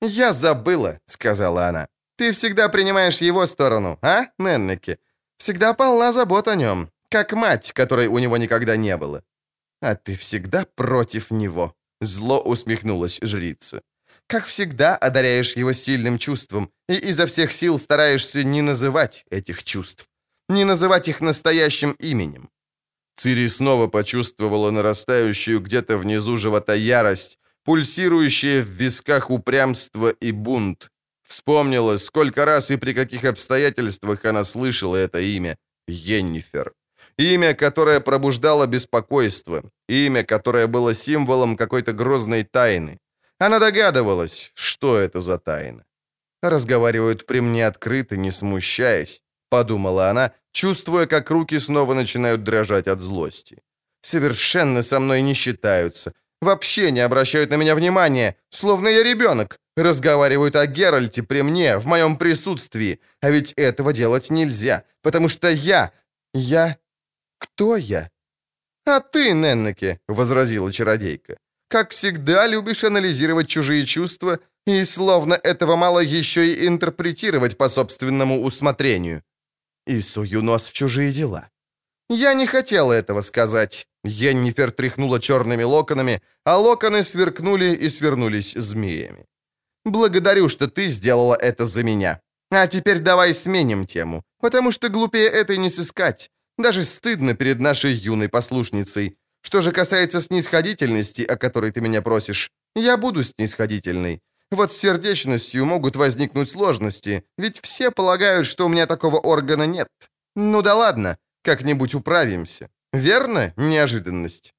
«Я забыла», — сказала она. «Ты всегда принимаешь его сторону, а, Неннеки? Всегда полна забот о нем, как мать, которой у него никогда не было». «А ты всегда против него», — зло усмехнулась жрица как всегда, одаряешь его сильным чувством и изо всех сил стараешься не называть этих чувств, не называть их настоящим именем. Цири снова почувствовала нарастающую где-то внизу живота ярость, пульсирующее в висках упрямство и бунт. Вспомнила, сколько раз и при каких обстоятельствах она слышала это имя — Йеннифер. Имя, которое пробуждало беспокойство, имя, которое было символом какой-то грозной тайны. Она догадывалась, что это за тайна. «Разговаривают при мне открыто, не смущаясь», — подумала она, чувствуя, как руки снова начинают дрожать от злости. «Совершенно со мной не считаются, вообще не обращают на меня внимания, словно я ребенок. Разговаривают о Геральте при мне, в моем присутствии, а ведь этого делать нельзя, потому что я... я... кто я?» «А ты, Неннеке», — возразила чародейка как всегда, любишь анализировать чужие чувства и, словно этого мало, еще и интерпретировать по собственному усмотрению. И сую нос в чужие дела. Я не хотела этого сказать. Йеннифер тряхнула черными локонами, а локоны сверкнули и свернулись змеями. «Благодарю, что ты сделала это за меня. А теперь давай сменим тему, потому что глупее этой не сыскать. Даже стыдно перед нашей юной послушницей. Что же касается снисходительности, о которой ты меня просишь, я буду снисходительной. Вот с сердечностью могут возникнуть сложности, ведь все полагают, что у меня такого органа нет. Ну да ладно, как-нибудь управимся. Верно? Неожиданность.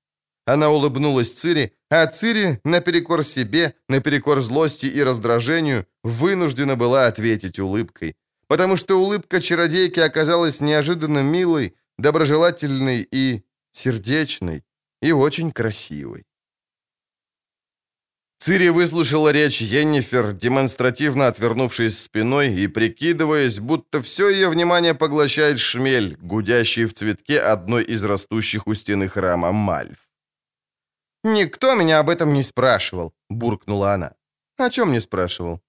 Она улыбнулась Цири, а Цири, наперекор себе, наперекор злости и раздражению, вынуждена была ответить улыбкой. Потому что улыбка чародейки оказалась неожиданно милой, доброжелательной и сердечной и очень красивый. Цири выслушала речь Йеннифер, демонстративно отвернувшись спиной и прикидываясь, будто все ее внимание поглощает шмель, гудящий в цветке одной из растущих у стены храма Мальв. «Никто меня об этом не спрашивал», — буркнула она. «О чем не спрашивал?»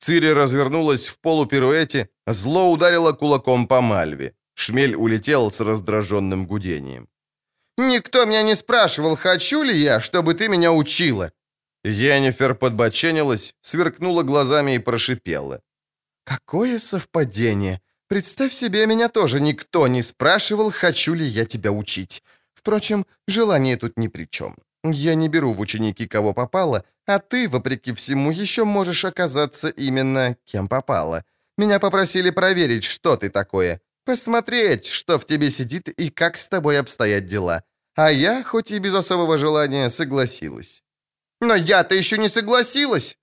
Цири развернулась в полупируэте, зло ударило кулаком по Мальве. Шмель улетел с раздраженным гудением. «Никто меня не спрашивал, хочу ли я, чтобы ты меня учила. Йеннифер подбоченилась, сверкнула глазами и прошипела. «Какое совпадение! Представь себе, меня тоже никто не спрашивал, хочу ли я тебя учить. Впрочем, желание тут ни при чем. Я не беру в ученики кого попало, а ты, вопреки всему, еще можешь оказаться именно кем попало. Меня попросили проверить, что ты такое, посмотреть, что в тебе сидит и как с тобой обстоят дела. А я, хоть и без особого желания, согласилась. «Но я-то еще не согласилась!»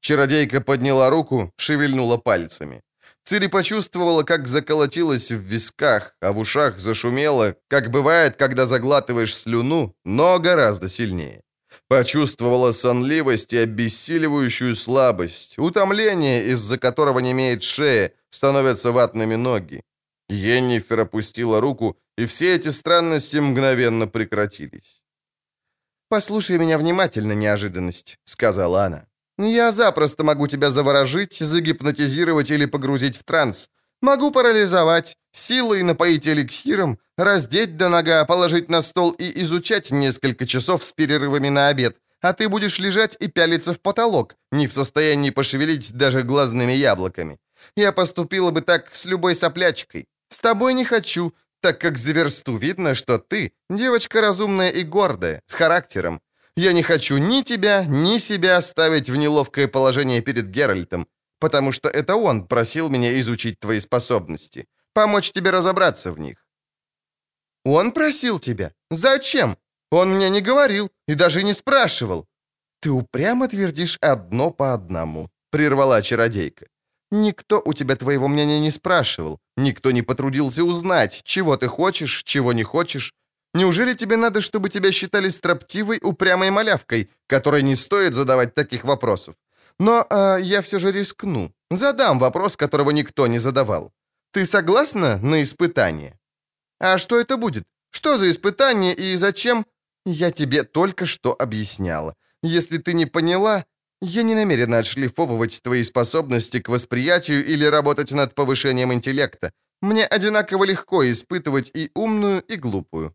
Чародейка подняла руку, шевельнула пальцами. Цири почувствовала, как заколотилось в висках, а в ушах зашумело, как бывает, когда заглатываешь слюну, но гораздо сильнее. Почувствовала сонливость и обессиливающую слабость, утомление, из-за которого не имеет шея, становятся ватными ноги. Йеннифер опустила руку, и все эти странности мгновенно прекратились. «Послушай меня внимательно, неожиданность», — сказала она. «Я запросто могу тебя заворожить, загипнотизировать или погрузить в транс. Могу парализовать, силой напоить эликсиром, раздеть до нога, положить на стол и изучать несколько часов с перерывами на обед, а ты будешь лежать и пялиться в потолок, не в состоянии пошевелить даже глазными яблоками. Я поступила бы так с любой соплячкой. С тобой не хочу, так как за версту видно, что ты девочка разумная и гордая, с характером. Я не хочу ни тебя, ни себя ставить в неловкое положение перед Геральтом, потому что это он просил меня изучить твои способности, помочь тебе разобраться в них». «Он просил тебя? Зачем? Он мне не говорил и даже не спрашивал». «Ты упрямо твердишь одно по одному», — прервала чародейка. Никто у тебя твоего мнения не спрашивал, никто не потрудился узнать, чего ты хочешь, чего не хочешь. Неужели тебе надо, чтобы тебя считали строптивой, упрямой малявкой, которой не стоит задавать таких вопросов? Но э, я все же рискну. Задам вопрос, которого никто не задавал. Ты согласна на испытание? А что это будет? Что за испытание и зачем? Я тебе только что объясняла. Если ты не поняла, я не намерена отшлифовывать твои способности к восприятию или работать над повышением интеллекта. Мне одинаково легко испытывать и умную, и глупую.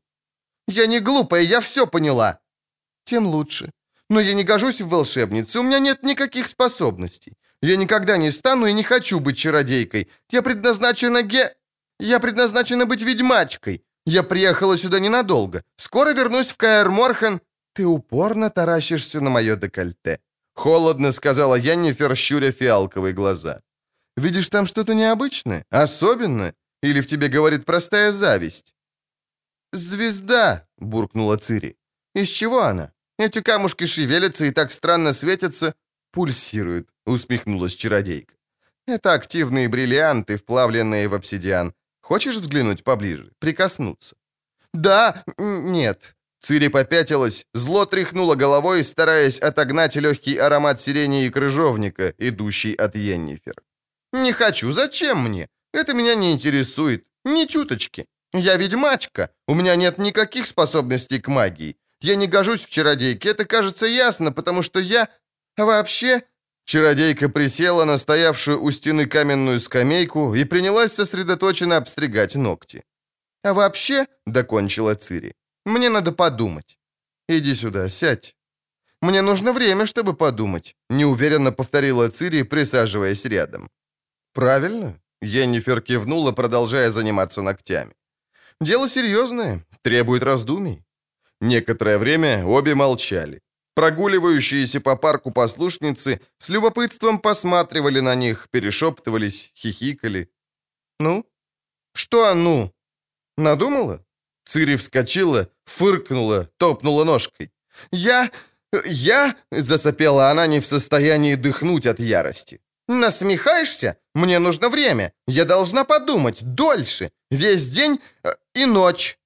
Я не глупая, я все поняла. Тем лучше. Но я не гожусь в волшебницу, у меня нет никаких способностей. Я никогда не стану и не хочу быть чародейкой. Я предназначена ге... Я предназначена быть ведьмачкой. Я приехала сюда ненадолго. Скоро вернусь в Каэр Морхен. Ты упорно таращишься на мое декольте. Холодно сказала Яннифер, щуря фиалковые глаза. «Видишь там что-то необычное? Особенное? Или в тебе говорит простая зависть?» «Звезда!» — буркнула Цири. «Из чего она? Эти камушки шевелятся и так странно светятся». «Пульсируют», — усмехнулась чародейка. «Это активные бриллианты, вплавленные в обсидиан. Хочешь взглянуть поближе? Прикоснуться?» «Да, нет», Цири попятилась, зло тряхнула головой, стараясь отогнать легкий аромат сирени и крыжовника, идущий от Йеннифер. «Не хочу, зачем мне? Это меня не интересует. Ни чуточки. Я ведьмачка, у меня нет никаких способностей к магии. Я не гожусь в чародейке, это кажется ясно, потому что я... вообще...» Чародейка присела на стоявшую у стены каменную скамейку и принялась сосредоточенно обстригать ногти. «А вообще...» — докончила Цири. Мне надо подумать. Иди сюда, сядь. Мне нужно время, чтобы подумать, неуверенно повторила Цири, присаживаясь рядом. Правильно? Йеннифер кивнула, продолжая заниматься ногтями. Дело серьезное, требует раздумий. Некоторое время обе молчали. Прогуливающиеся по парку послушницы с любопытством посматривали на них, перешептывались, хихикали. «Ну? Что «ну»? Надумала?» Цири вскочила, фыркнула, топнула ножкой. «Я... я...» — засопела она не в состоянии дыхнуть от ярости. «Насмехаешься? Мне нужно время. Я должна подумать. Дольше. Весь день э, и ночь».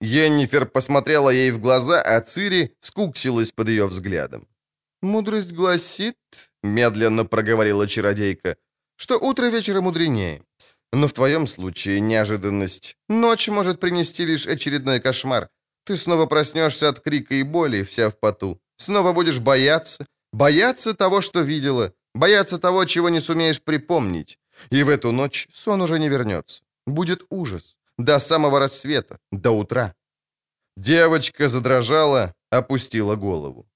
Йеннифер посмотрела ей в глаза, а Цири скуксилась под ее взглядом. Мудрость гласит, медленно проговорила чародейка, что утро вечера мудренее. Но в твоем случае неожиданность. Ночь может принести лишь очередной кошмар. Ты снова проснешься от крика и боли, вся в поту. Снова будешь бояться. Бояться того, что видела. Бояться того, чего не сумеешь припомнить. И в эту ночь сон уже не вернется. Будет ужас. До самого рассвета. До утра. Девочка задрожала, опустила голову.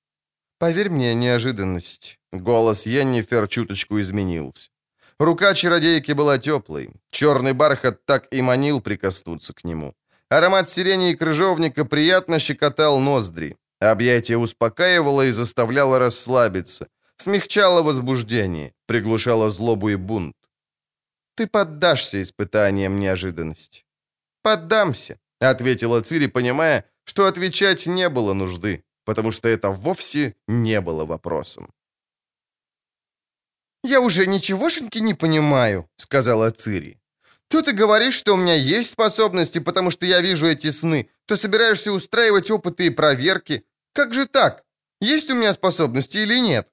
«Поверь мне, неожиданность». Голос Йеннифер чуточку изменился. Рука чародейки была теплой. Черный бархат так и манил прикоснуться к нему. Аромат сирени и крыжовника приятно щекотал ноздри. Объятие успокаивало и заставляло расслабиться. Смягчало возбуждение, приглушало злобу и бунт. Ты поддашься испытаниям неожиданности. «Поддамся», — ответила Цири, понимая, что отвечать не было нужды, потому что это вовсе не было вопросом. «Я уже ничегошеньки не понимаю», — сказала Цири. «То ты говоришь, что у меня есть способности, потому что я вижу эти сны, то собираешься устраивать опыты и проверки. Как же так? Есть у меня способности или нет?»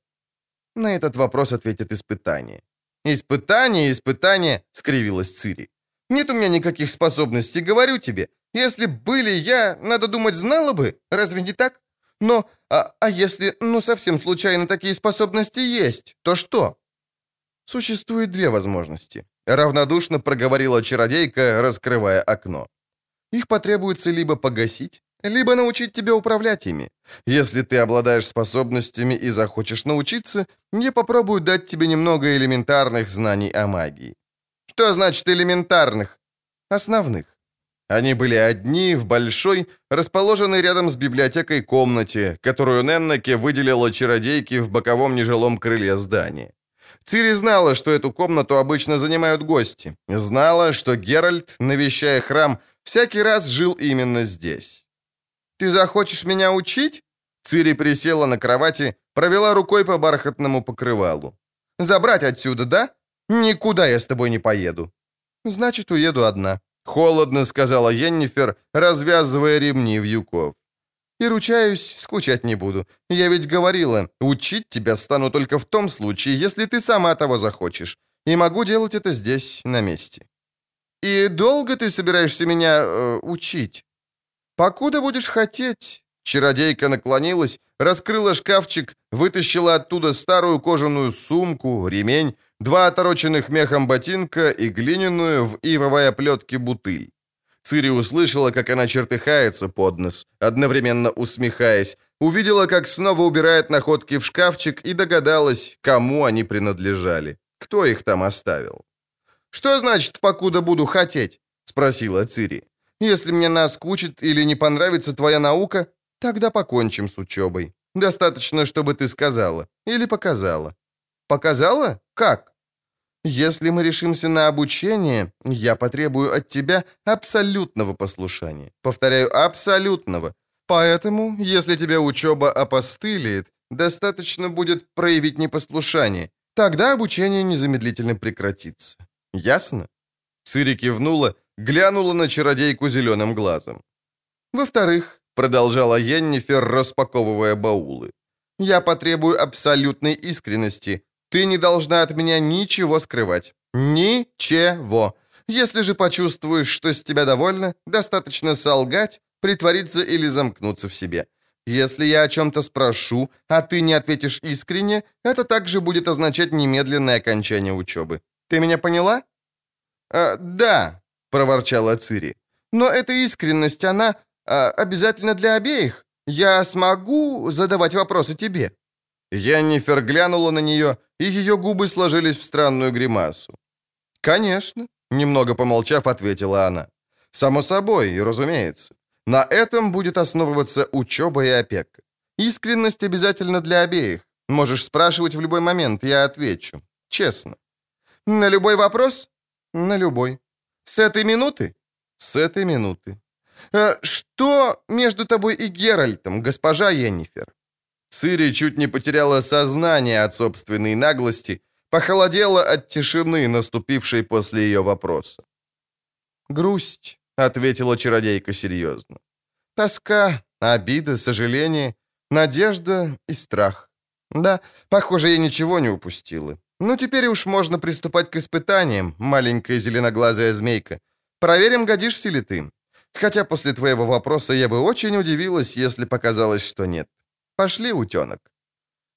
На этот вопрос ответит испытание. «Испытание, испытание», — скривилась Цири. «Нет у меня никаких способностей, говорю тебе. Если были я, надо думать, знала бы. Разве не так? Но, а, а если, ну, совсем случайно такие способности есть, то что?» Существует две возможности. Равнодушно проговорила чародейка, раскрывая окно. Их потребуется либо погасить, либо научить тебя управлять ими. Если ты обладаешь способностями и захочешь научиться, я попробую дать тебе немного элементарных знаний о магии. Что значит элементарных? Основных. Они были одни в большой, расположенной рядом с библиотекой комнате, которую Неннаке выделила чародейке в боковом нежилом крыле здания. Цири знала, что эту комнату обычно занимают гости. Знала, что Геральт, навещая храм, всякий раз жил именно здесь. «Ты захочешь меня учить?» Цири присела на кровати, провела рукой по бархатному покрывалу. «Забрать отсюда, да? Никуда я с тобой не поеду». «Значит, уеду одна», — холодно сказала Йеннифер, развязывая ремни вьюков. И ручаюсь, скучать не буду. Я ведь говорила, учить тебя стану только в том случае, если ты сама того захочешь. И могу делать это здесь, на месте. И долго ты собираешься меня э, учить? Покуда будешь хотеть. Чародейка наклонилась, раскрыла шкафчик, вытащила оттуда старую кожаную сумку, ремень, два отороченных мехом ботинка и глиняную в ивовой оплетке бутыль. Цири услышала, как она чертыхается под нос, одновременно усмехаясь, увидела, как снова убирает находки в шкафчик и догадалась, кому они принадлежали, кто их там оставил. «Что значит, покуда буду хотеть?» — спросила Цири. «Если мне наскучит или не понравится твоя наука, тогда покончим с учебой. Достаточно, чтобы ты сказала или показала». «Показала? Как?» Если мы решимся на обучение, я потребую от тебя абсолютного послушания. Повторяю, абсолютного. Поэтому, если тебе учеба опостылит, достаточно будет проявить непослушание. Тогда обучение незамедлительно прекратится. Ясно?» Цири кивнула, глянула на чародейку зеленым глазом. «Во-вторых», — продолжала Йеннифер, распаковывая баулы, «я потребую абсолютной искренности, ты не должна от меня ничего скрывать. Ничего. Если же почувствуешь, что с тебя довольно, достаточно солгать, притвориться или замкнуться в себе. Если я о чем-то спрошу, а ты не ответишь искренне, это также будет означать немедленное окончание учебы. Ты меня поняла?» «А, «Да», — проворчала Цири. «Но эта искренность, она а, обязательно для обеих. Я смогу задавать вопросы тебе?» Яннифер глянула на нее, и ее губы сложились в странную гримасу. «Конечно», — немного помолчав, ответила она. «Само собой, разумеется. На этом будет основываться учеба и опека. Искренность обязательно для обеих. Можешь спрашивать в любой момент, я отвечу. Честно. На любой вопрос? На любой. С этой минуты? С этой минуты. А что между тобой и Геральтом, госпожа Йеннифер? Цири чуть не потеряла сознание от собственной наглости, похолодела от тишины, наступившей после ее вопроса. «Грусть», — ответила чародейка серьезно. «Тоска, обида, сожаление, надежда и страх. Да, похоже, я ничего не упустила. Ну, теперь уж можно приступать к испытаниям, маленькая зеленоглазая змейка. Проверим, годишься ли ты. Хотя после твоего вопроса я бы очень удивилась, если показалось, что нет. Пошли, утенок.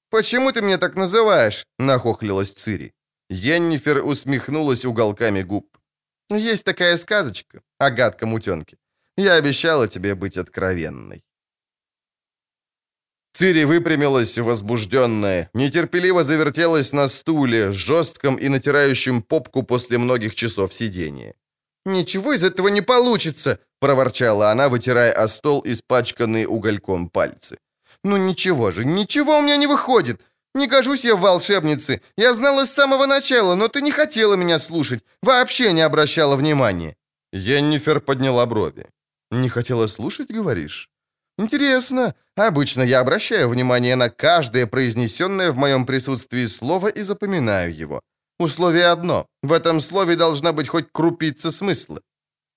«Почему ты меня так называешь?» — нахохлилась Цири. Йеннифер усмехнулась уголками губ. «Есть такая сказочка о гадком утенке. Я обещала тебе быть откровенной». Цири выпрямилась, возбужденная, нетерпеливо завертелась на стуле, жестком и натирающем попку после многих часов сидения. «Ничего из этого не получится!» — проворчала она, вытирая о стол испачканные угольком пальцы. «Ну ничего же, ничего у меня не выходит! Не кажусь я волшебнице. Я знала с самого начала, но ты не хотела меня слушать. Вообще не обращала внимания». Йеннифер подняла брови. «Не хотела слушать, говоришь?» «Интересно. Обычно я обращаю внимание на каждое произнесенное в моем присутствии слово и запоминаю его. Условие одно. В этом слове должна быть хоть крупица смысла».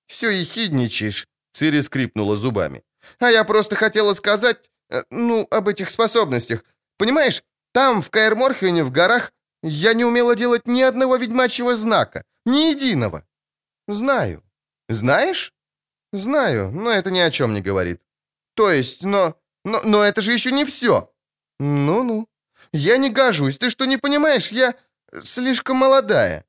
«Все ехидничаешь», — Цири скрипнула зубами. «А я просто хотела сказать, ну, об этих способностях. Понимаешь, там, в Каэрморхене, в горах, я не умела делать ни одного ведьмачьего знака. Ни единого. Знаю. Знаешь? Знаю, но это ни о чем не говорит. То есть, но... Но, но это же еще не все. Ну-ну. Я не гожусь. Ты что, не понимаешь? Я слишком молодая.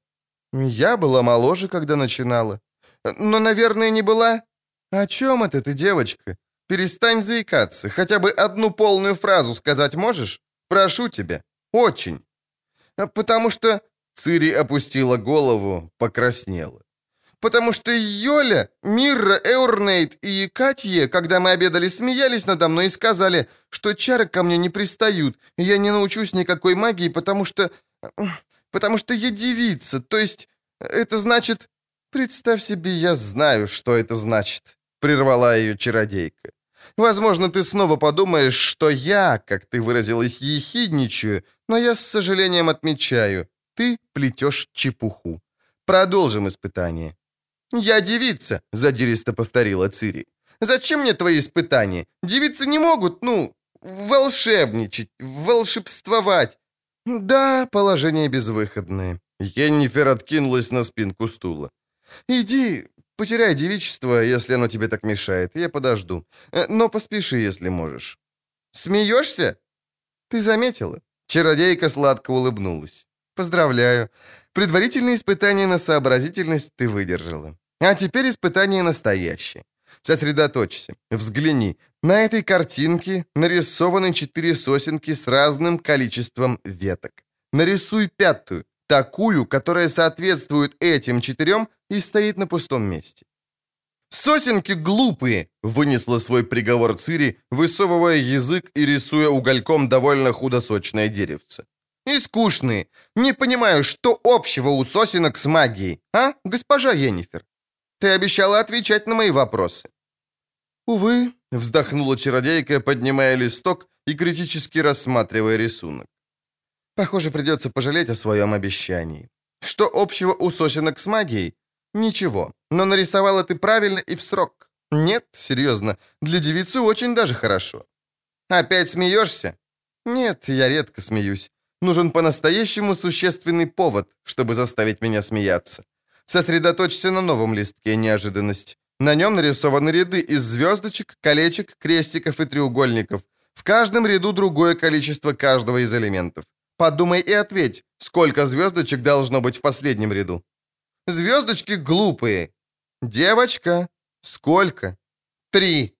Я была моложе, когда начинала. Но, наверное, не была... О чем это ты, девочка? Перестань заикаться. Хотя бы одну полную фразу сказать можешь? Прошу тебя. Очень. А потому что...» Цири опустила голову, покраснела. «Потому что Йоля, Мирра, Эурнейт и Катье, когда мы обедали, смеялись надо мной и сказали, что чары ко мне не пристают, и я не научусь никакой магии, потому что... потому что я девица, то есть это значит... Представь себе, я знаю, что это значит», — прервала ее чародейка. Возможно, ты снова подумаешь, что я, как ты выразилась, ехидничаю, но я с сожалением отмечаю, ты плетешь чепуху. Продолжим испытание». «Я девица», — задиристо повторила Цири. «Зачем мне твои испытания? Девицы не могут, ну, волшебничать, волшебствовать». «Да, положение безвыходное». Йеннифер откинулась на спинку стула. «Иди, Потеряй девичество, если оно тебе так мешает. Я подожду. Э, но поспеши, если можешь». «Смеешься?» «Ты заметила?» Чародейка сладко улыбнулась. «Поздравляю. Предварительные испытания на сообразительность ты выдержала. А теперь испытание настоящее. Сосредоточься, взгляни. На этой картинке нарисованы четыре сосенки с разным количеством веток. Нарисуй пятую, такую, которая соответствует этим четырем и стоит на пустом месте. «Сосенки глупые!» — вынесла свой приговор Цири, высовывая язык и рисуя угольком довольно худосочное деревце. «И скучные. Не понимаю, что общего у сосенок с магией, а, госпожа Енифер? Ты обещала отвечать на мои вопросы». «Увы», — вздохнула чародейка, поднимая листок и критически рассматривая рисунок. Похоже, придется пожалеть о своем обещании. Что общего у сосенок с магией? Ничего. Но нарисовала ты правильно и в срок. Нет, серьезно, для девицы очень даже хорошо. Опять смеешься? Нет, я редко смеюсь. Нужен по-настоящему существенный повод, чтобы заставить меня смеяться. Сосредоточься на новом листке неожиданность. На нем нарисованы ряды из звездочек, колечек, крестиков и треугольников. В каждом ряду другое количество каждого из элементов. Подумай и ответь, сколько звездочек должно быть в последнем ряду. Звездочки глупые. Девочка, сколько? Три.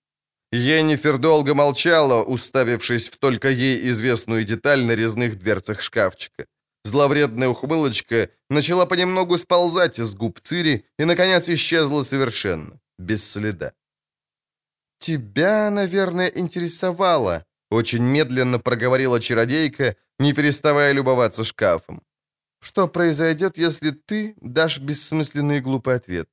Енифер долго молчала, уставившись в только ей известную деталь на резных дверцах шкафчика. Зловредная ухмылочка начала понемногу сползать из губ Цири и, наконец, исчезла совершенно, без следа. «Тебя, наверное, интересовало», — очень медленно проговорила чародейка, не переставая любоваться шкафом. Что произойдет, если ты дашь бессмысленный и глупый ответ?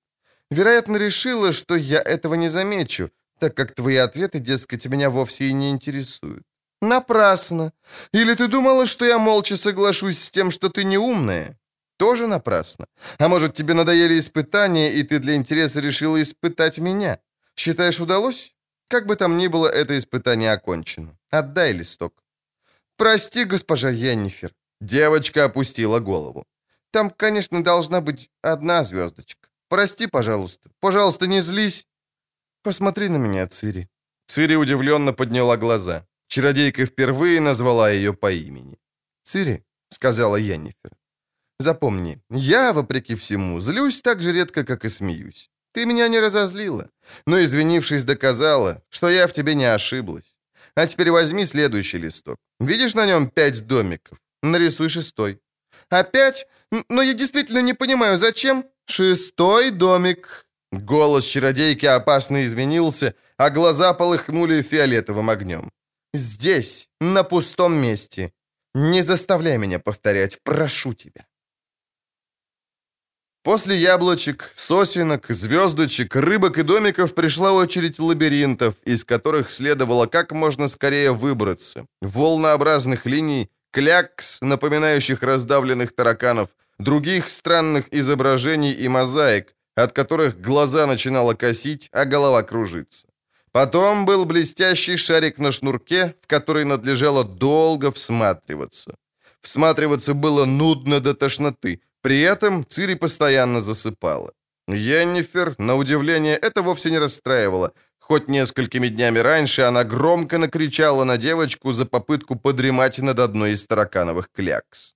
Вероятно, решила, что я этого не замечу, так как твои ответы, дескать, меня вовсе и не интересуют. Напрасно. Или ты думала, что я молча соглашусь с тем, что ты не умная? Тоже напрасно. А может, тебе надоели испытания, и ты для интереса решила испытать меня? Считаешь, удалось? Как бы там ни было, это испытание окончено. Отдай листок. «Прости, госпожа Йеннифер». Девочка опустила голову. «Там, конечно, должна быть одна звездочка. Прости, пожалуйста. Пожалуйста, не злись». «Посмотри на меня, Цири». Цири удивленно подняла глаза. Чародейка впервые назвала ее по имени. «Цири», — сказала Йеннифер, — «запомни, я, вопреки всему, злюсь так же редко, как и смеюсь. Ты меня не разозлила, но, извинившись, доказала, что я в тебе не ошиблась. А теперь возьми следующий листок. Видишь на нем пять домиков? Нарисуй шестой. Опять? Но я действительно не понимаю, зачем? Шестой домик. Голос чародейки опасно изменился, а глаза полыхнули фиолетовым огнем. Здесь, на пустом месте. Не заставляй меня повторять, прошу тебя. После яблочек, сосенок, звездочек, рыбок и домиков пришла очередь лабиринтов, из которых следовало как можно скорее выбраться. Волнообразных линий, клякс, напоминающих раздавленных тараканов, других странных изображений и мозаик, от которых глаза начинало косить, а голова кружиться. Потом был блестящий шарик на шнурке, в который надлежало долго всматриваться. Всматриваться было нудно до тошноты, при этом Цири постоянно засыпала. Йеннифер, на удивление, это вовсе не расстраивало, хоть несколькими днями раньше она громко накричала на девочку за попытку подремать над одной из таракановых клякс.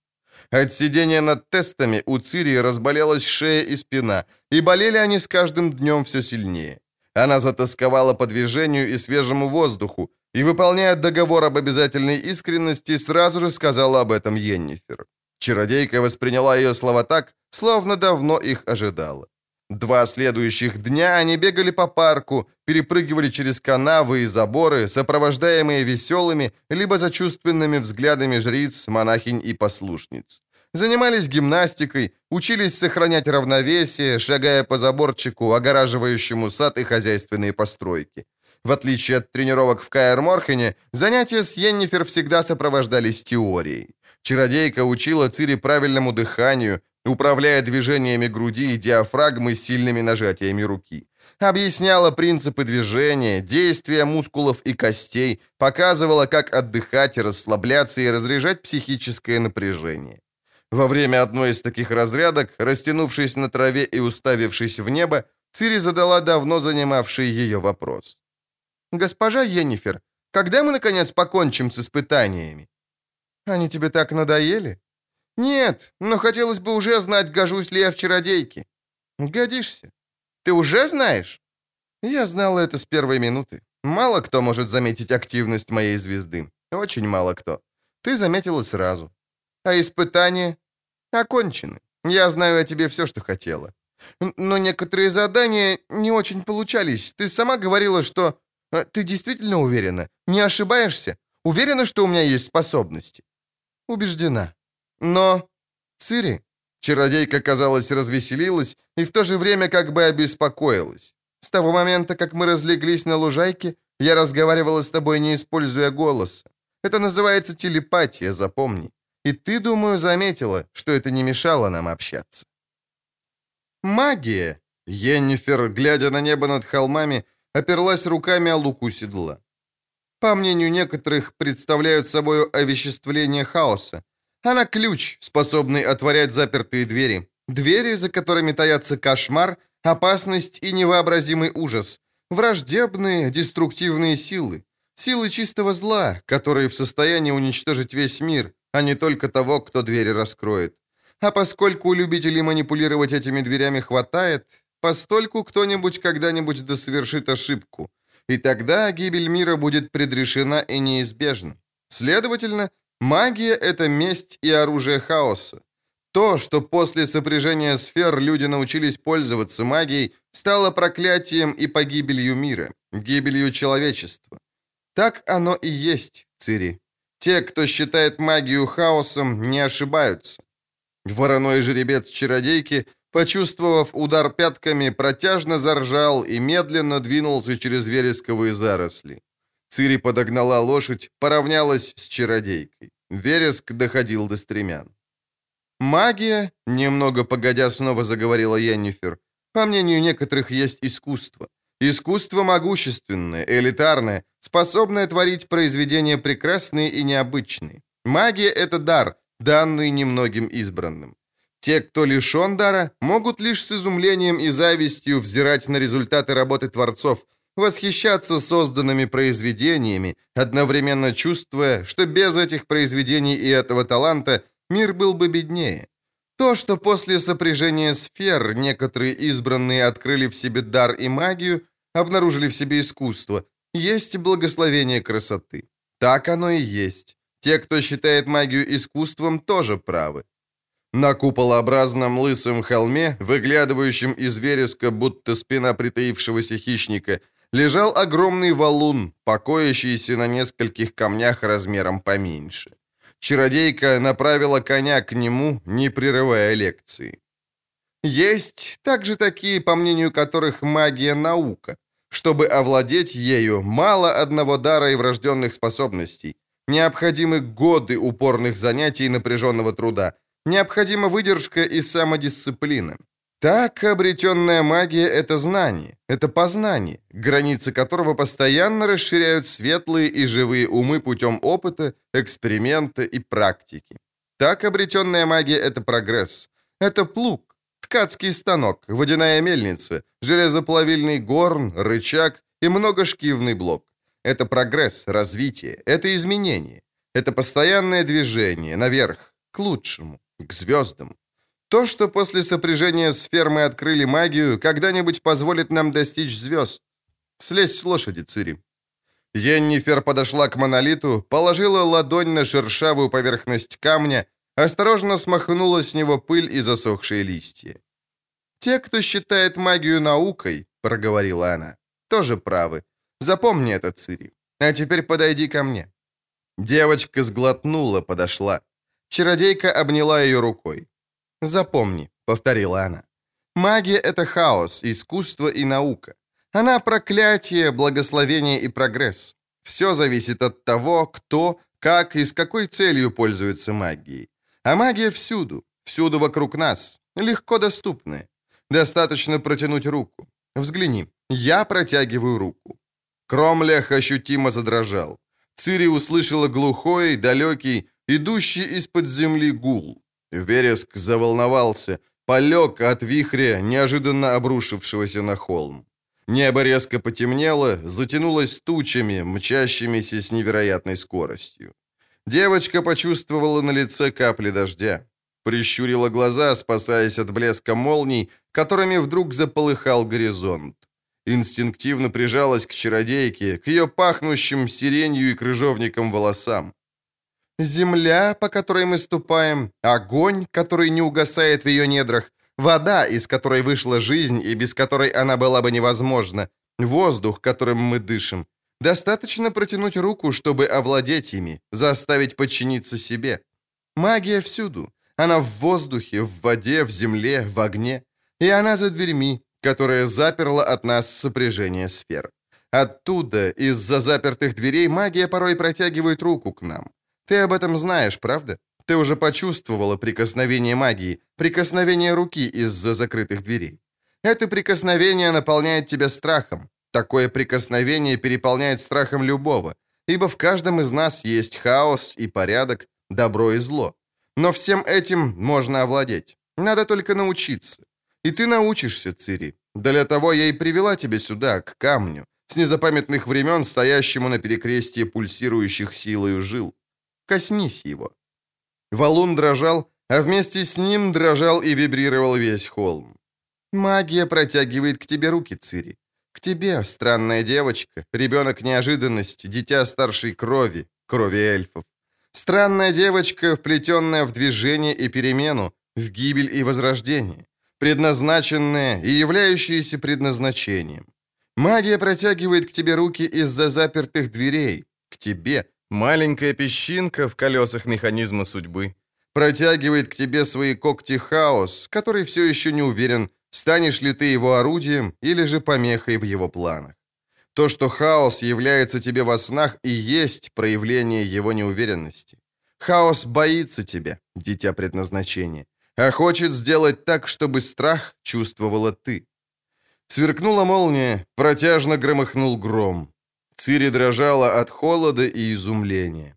От сидения над тестами у Цири разболелась шея и спина, и болели они с каждым днем все сильнее. Она затасковала по движению и свежему воздуху, и, выполняя договор об обязательной искренности, сразу же сказала об этом Йеннифер. Чародейка восприняла ее слова так, словно давно их ожидала. Два следующих дня они бегали по парку, перепрыгивали через канавы и заборы, сопровождаемые веселыми, либо зачувственными взглядами жриц, монахинь и послушниц. Занимались гимнастикой, учились сохранять равновесие, шагая по заборчику, огораживающему сад и хозяйственные постройки. В отличие от тренировок в Каэр-Морхене, занятия с Йеннифер всегда сопровождались теорией. Чародейка учила Цири правильному дыханию, управляя движениями груди и диафрагмы сильными нажатиями руки. Объясняла принципы движения, действия мускулов и костей, показывала, как отдыхать и расслабляться и разряжать психическое напряжение. Во время одной из таких разрядок, растянувшись на траве и уставившись в небо, Цири задала давно занимавший ее вопрос. «Госпожа Йеннифер, когда мы, наконец, покончим с испытаниями?» Они тебе так надоели? Нет, но хотелось бы уже знать, гожусь ли я в чародейке. Годишься. Ты уже знаешь? Я знала это с первой минуты. Мало кто может заметить активность моей звезды. Очень мало кто. Ты заметила сразу. А испытания окончены. Я знаю о тебе все, что хотела. Но некоторые задания не очень получались. Ты сама говорила, что... А, ты действительно уверена? Не ошибаешься? Уверена, что у меня есть способности? Убеждена. Но... Цири, чародейка, казалось, развеселилась и в то же время как бы обеспокоилась. С того момента, как мы разлеглись на лужайке, я разговаривала с тобой, не используя голоса. Это называется телепатия, запомни. И ты, думаю, заметила, что это не мешало нам общаться. Магия. Йеннифер, глядя на небо над холмами, оперлась руками о луку седла по мнению некоторых, представляют собой овеществление хаоса. Она ключ, способный отворять запертые двери. Двери, за которыми таятся кошмар, опасность и невообразимый ужас. Враждебные, деструктивные силы. Силы чистого зла, которые в состоянии уничтожить весь мир, а не только того, кто двери раскроет. А поскольку у любителей манипулировать этими дверями хватает, постольку кто-нибудь когда-нибудь досовершит ошибку – и тогда гибель мира будет предрешена и неизбежна. Следовательно, магия — это месть и оружие хаоса. То, что после сопряжения сфер люди научились пользоваться магией, стало проклятием и погибелью мира, гибелью человечества. Так оно и есть, Цири. Те, кто считает магию хаосом, не ошибаются. Вороной жеребец чародейки Почувствовав удар пятками, протяжно заржал и медленно двинулся через вересковые заросли. Цири подогнала лошадь, поравнялась с чародейкой. Вереск доходил до стремян. «Магия», — немного погодя снова заговорила Йеннифер, «по мнению некоторых есть искусство. Искусство могущественное, элитарное, способное творить произведения прекрасные и необычные. Магия — это дар, данный немногим избранным. Те, кто лишен дара, могут лишь с изумлением и завистью взирать на результаты работы творцов, восхищаться созданными произведениями, одновременно чувствуя, что без этих произведений и этого таланта мир был бы беднее. То, что после сопряжения сфер некоторые избранные открыли в себе дар и магию, обнаружили в себе искусство, есть благословение красоты. Так оно и есть. Те, кто считает магию искусством, тоже правы. На куполообразном лысом холме, выглядывающем из вереска, будто спина притаившегося хищника, лежал огромный валун, покоящийся на нескольких камнях размером поменьше. Чародейка направила коня к нему, не прерывая лекции. Есть также такие, по мнению которых магия — наука. Чтобы овладеть ею, мало одного дара и врожденных способностей. Необходимы годы упорных занятий и напряженного труда. Необходима выдержка и самодисциплина. Так обретенная магия — это знание, это познание, границы которого постоянно расширяют светлые и живые умы путем опыта, эксперимента и практики. Так обретенная магия — это прогресс. Это плуг, ткацкий станок, водяная мельница, железоплавильный горн, рычаг и многошкивный блок. Это прогресс, развитие, это изменение. Это постоянное движение наверх, к лучшему, к звездам. То, что после сопряжения сфер мы открыли магию, когда-нибудь позволит нам достичь звезд. Слезь с лошади, Цири. Йеннифер подошла к монолиту, положила ладонь на шершавую поверхность камня, осторожно смахнула с него пыль и засохшие листья. «Те, кто считает магию наукой», — проговорила она, — «тоже правы. Запомни это, Цири. А теперь подойди ко мне». Девочка сглотнула, подошла. Чародейка обняла ее рукой. «Запомни», — повторила она. «Магия — это хаос, искусство и наука. Она проклятие, благословение и прогресс. Все зависит от того, кто, как и с какой целью пользуется магией. А магия всюду, всюду вокруг нас, легко доступная. Достаточно протянуть руку. Взгляни, я протягиваю руку. Кромлях ощутимо задрожал. Цири услышала глухой, далекий, идущий из-под земли гул. Вереск заволновался, полег от вихря, неожиданно обрушившегося на холм. Небо резко потемнело, затянулось тучами, мчащимися с невероятной скоростью. Девочка почувствовала на лице капли дождя. Прищурила глаза, спасаясь от блеска молний, которыми вдруг заполыхал горизонт. Инстинктивно прижалась к чародейке, к ее пахнущим сиренью и крыжовником волосам. Земля, по которой мы ступаем, огонь, который не угасает в ее недрах, вода, из которой вышла жизнь и без которой она была бы невозможна, воздух, которым мы дышим. Достаточно протянуть руку, чтобы овладеть ими, заставить подчиниться себе. Магия всюду. Она в воздухе, в воде, в земле, в огне. И она за дверьми, которая заперла от нас сопряжение сфер. Оттуда, из-за запертых дверей, магия порой протягивает руку к нам. Ты об этом знаешь, правда? Ты уже почувствовала прикосновение магии, прикосновение руки из-за закрытых дверей. Это прикосновение наполняет тебя страхом. Такое прикосновение переполняет страхом любого, ибо в каждом из нас есть хаос и порядок, добро и зло. Но всем этим можно овладеть. Надо только научиться. И ты научишься, Цири. Для того я и привела тебя сюда, к камню, с незапамятных времен, стоящему на перекрестии пульсирующих силою жил. Коснись его». Валун дрожал, а вместе с ним дрожал и вибрировал весь холм. «Магия протягивает к тебе руки, Цири. К тебе, странная девочка, ребенок неожиданности, дитя старшей крови, крови эльфов. Странная девочка, вплетенная в движение и перемену, в гибель и возрождение, предназначенная и являющаяся предназначением. Магия протягивает к тебе руки из-за запертых дверей, к тебе, Маленькая песчинка в колесах механизма судьбы протягивает к тебе свои когти хаос, который все еще не уверен, станешь ли ты его орудием или же помехой в его планах. То, что хаос является тебе во снах, и есть проявление его неуверенности. Хаос боится тебя, дитя предназначения, а хочет сделать так, чтобы страх чувствовала ты. Сверкнула молния, протяжно громыхнул гром. Цири дрожала от холода и изумления.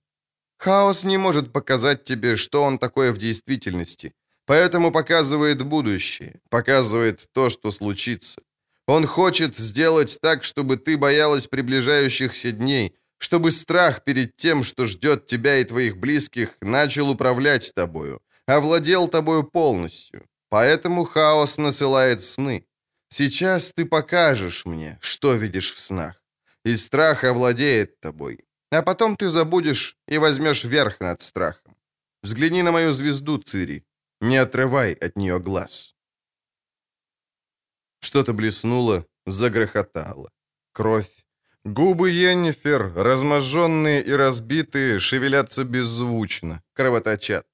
Хаос не может показать тебе, что он такое в действительности, поэтому показывает будущее, показывает то, что случится. Он хочет сделать так, чтобы ты боялась приближающихся дней, чтобы страх перед тем, что ждет тебя и твоих близких, начал управлять тобою, овладел тобою полностью. Поэтому хаос насылает сны. Сейчас ты покажешь мне, что видишь в снах. И страх овладеет тобой. А потом ты забудешь и возьмешь верх над страхом. Взгляни на мою звезду, Цири. Не отрывай от нее глаз. Что-то блеснуло, загрохотало. Кровь. Губы Йеннифер, разможженные и разбитые, шевелятся беззвучно, кровоточат.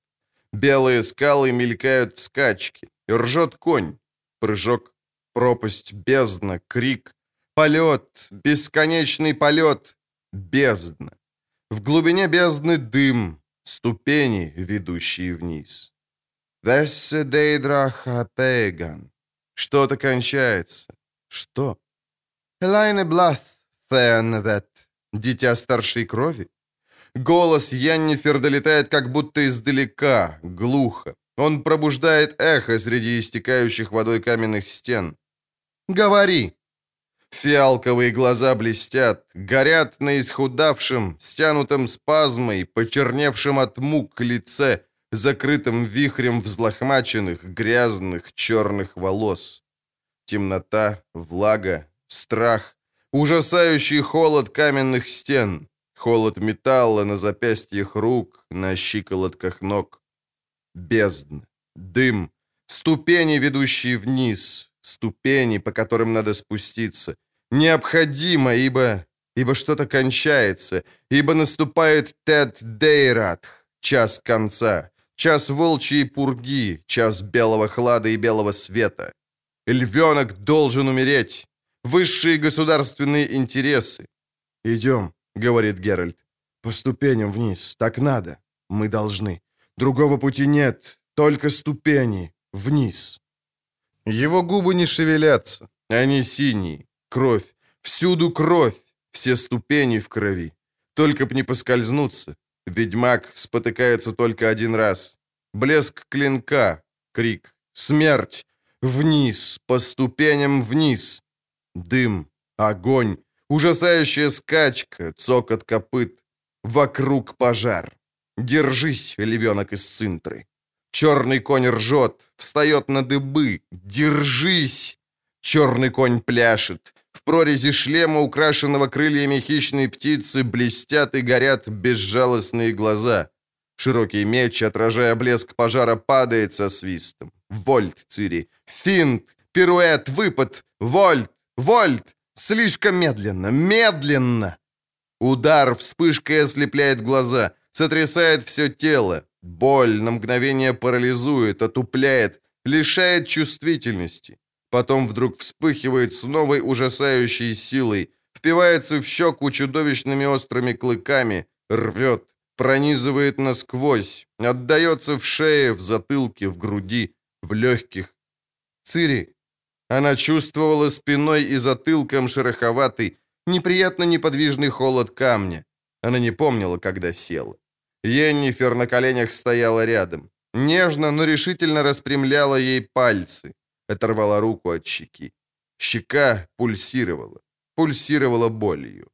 Белые скалы мелькают в скачке. Ржет конь. Прыжок. Пропасть, бездна, крик. Полет, бесконечный полет. Бездна. В глубине бездны дым, ступени, ведущие вниз. Вессе дейдраха пеган. Что-то кончается. Что? Элайне Блаth, Фенвет, дитя старшей крови? Голос Яннифер долетает как будто издалека, глухо. Он пробуждает эхо среди истекающих водой каменных стен. «Говори!» Фиалковые глаза блестят, горят на исхудавшем, стянутом спазмой, почерневшем от мук лице, закрытым вихрем взлохмаченных, грязных, черных волос. Темнота, влага, страх, ужасающий холод каменных стен, холод металла на запястьях рук, на щиколотках ног. Бездна, дым, ступени, ведущие вниз, ступени, по которым надо спуститься. Необходимо, ибо... ибо что-то кончается, ибо наступает Тед Дейратх, час конца, час волчьей пурги, час белого хлада и белого света. Львенок должен умереть. Высшие государственные интересы. «Идем», — говорит Геральт. «По ступеням вниз. Так надо. Мы должны. Другого пути нет. Только ступени. Вниз». Его губы не шевелятся. Они синие. Кровь. Всюду кровь. Все ступени в крови. Только б не поскользнуться. Ведьмак спотыкается только один раз. Блеск клинка. Крик. Смерть. Вниз. По ступеням вниз. Дым. Огонь. Ужасающая скачка. Цокот копыт. Вокруг пожар. Держись, львенок из цинтры. Черный конь ржет, встает на дыбы. Держись! Черный конь пляшет. В прорези шлема, украшенного крыльями хищной птицы, блестят и горят безжалостные глаза. Широкий меч, отражая блеск пожара, падает со свистом. Вольт, Цири. Финт, пируэт, выпад. Вольт, вольт. Слишком медленно, медленно. Удар вспышкой ослепляет глаза, сотрясает все тело. Боль на мгновение парализует, отупляет, лишает чувствительности. Потом вдруг вспыхивает с новой ужасающей силой, впивается в щеку чудовищными острыми клыками, рвет, пронизывает насквозь, отдается в шее, в затылке, в груди, в легких. Цири. Она чувствовала спиной и затылком шероховатый, неприятно неподвижный холод камня. Она не помнила, когда села. Йеннифер на коленях стояла рядом. Нежно, но решительно распрямляла ей пальцы. Оторвала руку от щеки. Щека пульсировала. Пульсировала болью.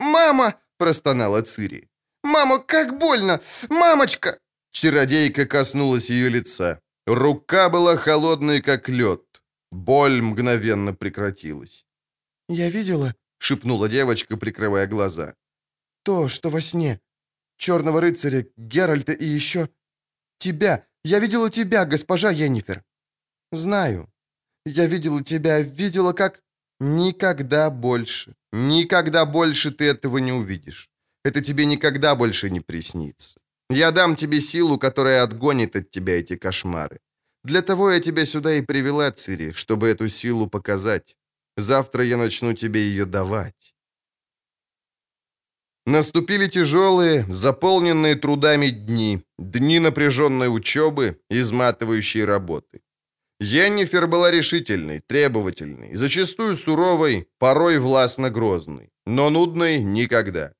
«Мама!» – простонала Цири. «Мама, как больно! Мамочка!» Чародейка коснулась ее лица. Рука была холодной, как лед. Боль мгновенно прекратилась. «Я видела», — шепнула девочка, прикрывая глаза. «То, что во сне черного рыцаря, Геральта и еще... Тебя! Я видела тебя, госпожа Йеннифер!» «Знаю. Я видела тебя, видела, как... Никогда больше, никогда больше ты этого не увидишь. Это тебе никогда больше не приснится. Я дам тебе силу, которая отгонит от тебя эти кошмары. Для того я тебя сюда и привела, Цири, чтобы эту силу показать. Завтра я начну тебе ее давать. Наступили тяжелые, заполненные трудами дни, дни напряженной учебы, изматывающей работы. Йеннифер была решительной, требовательной, зачастую суровой, порой властно грозной, но нудной никогда.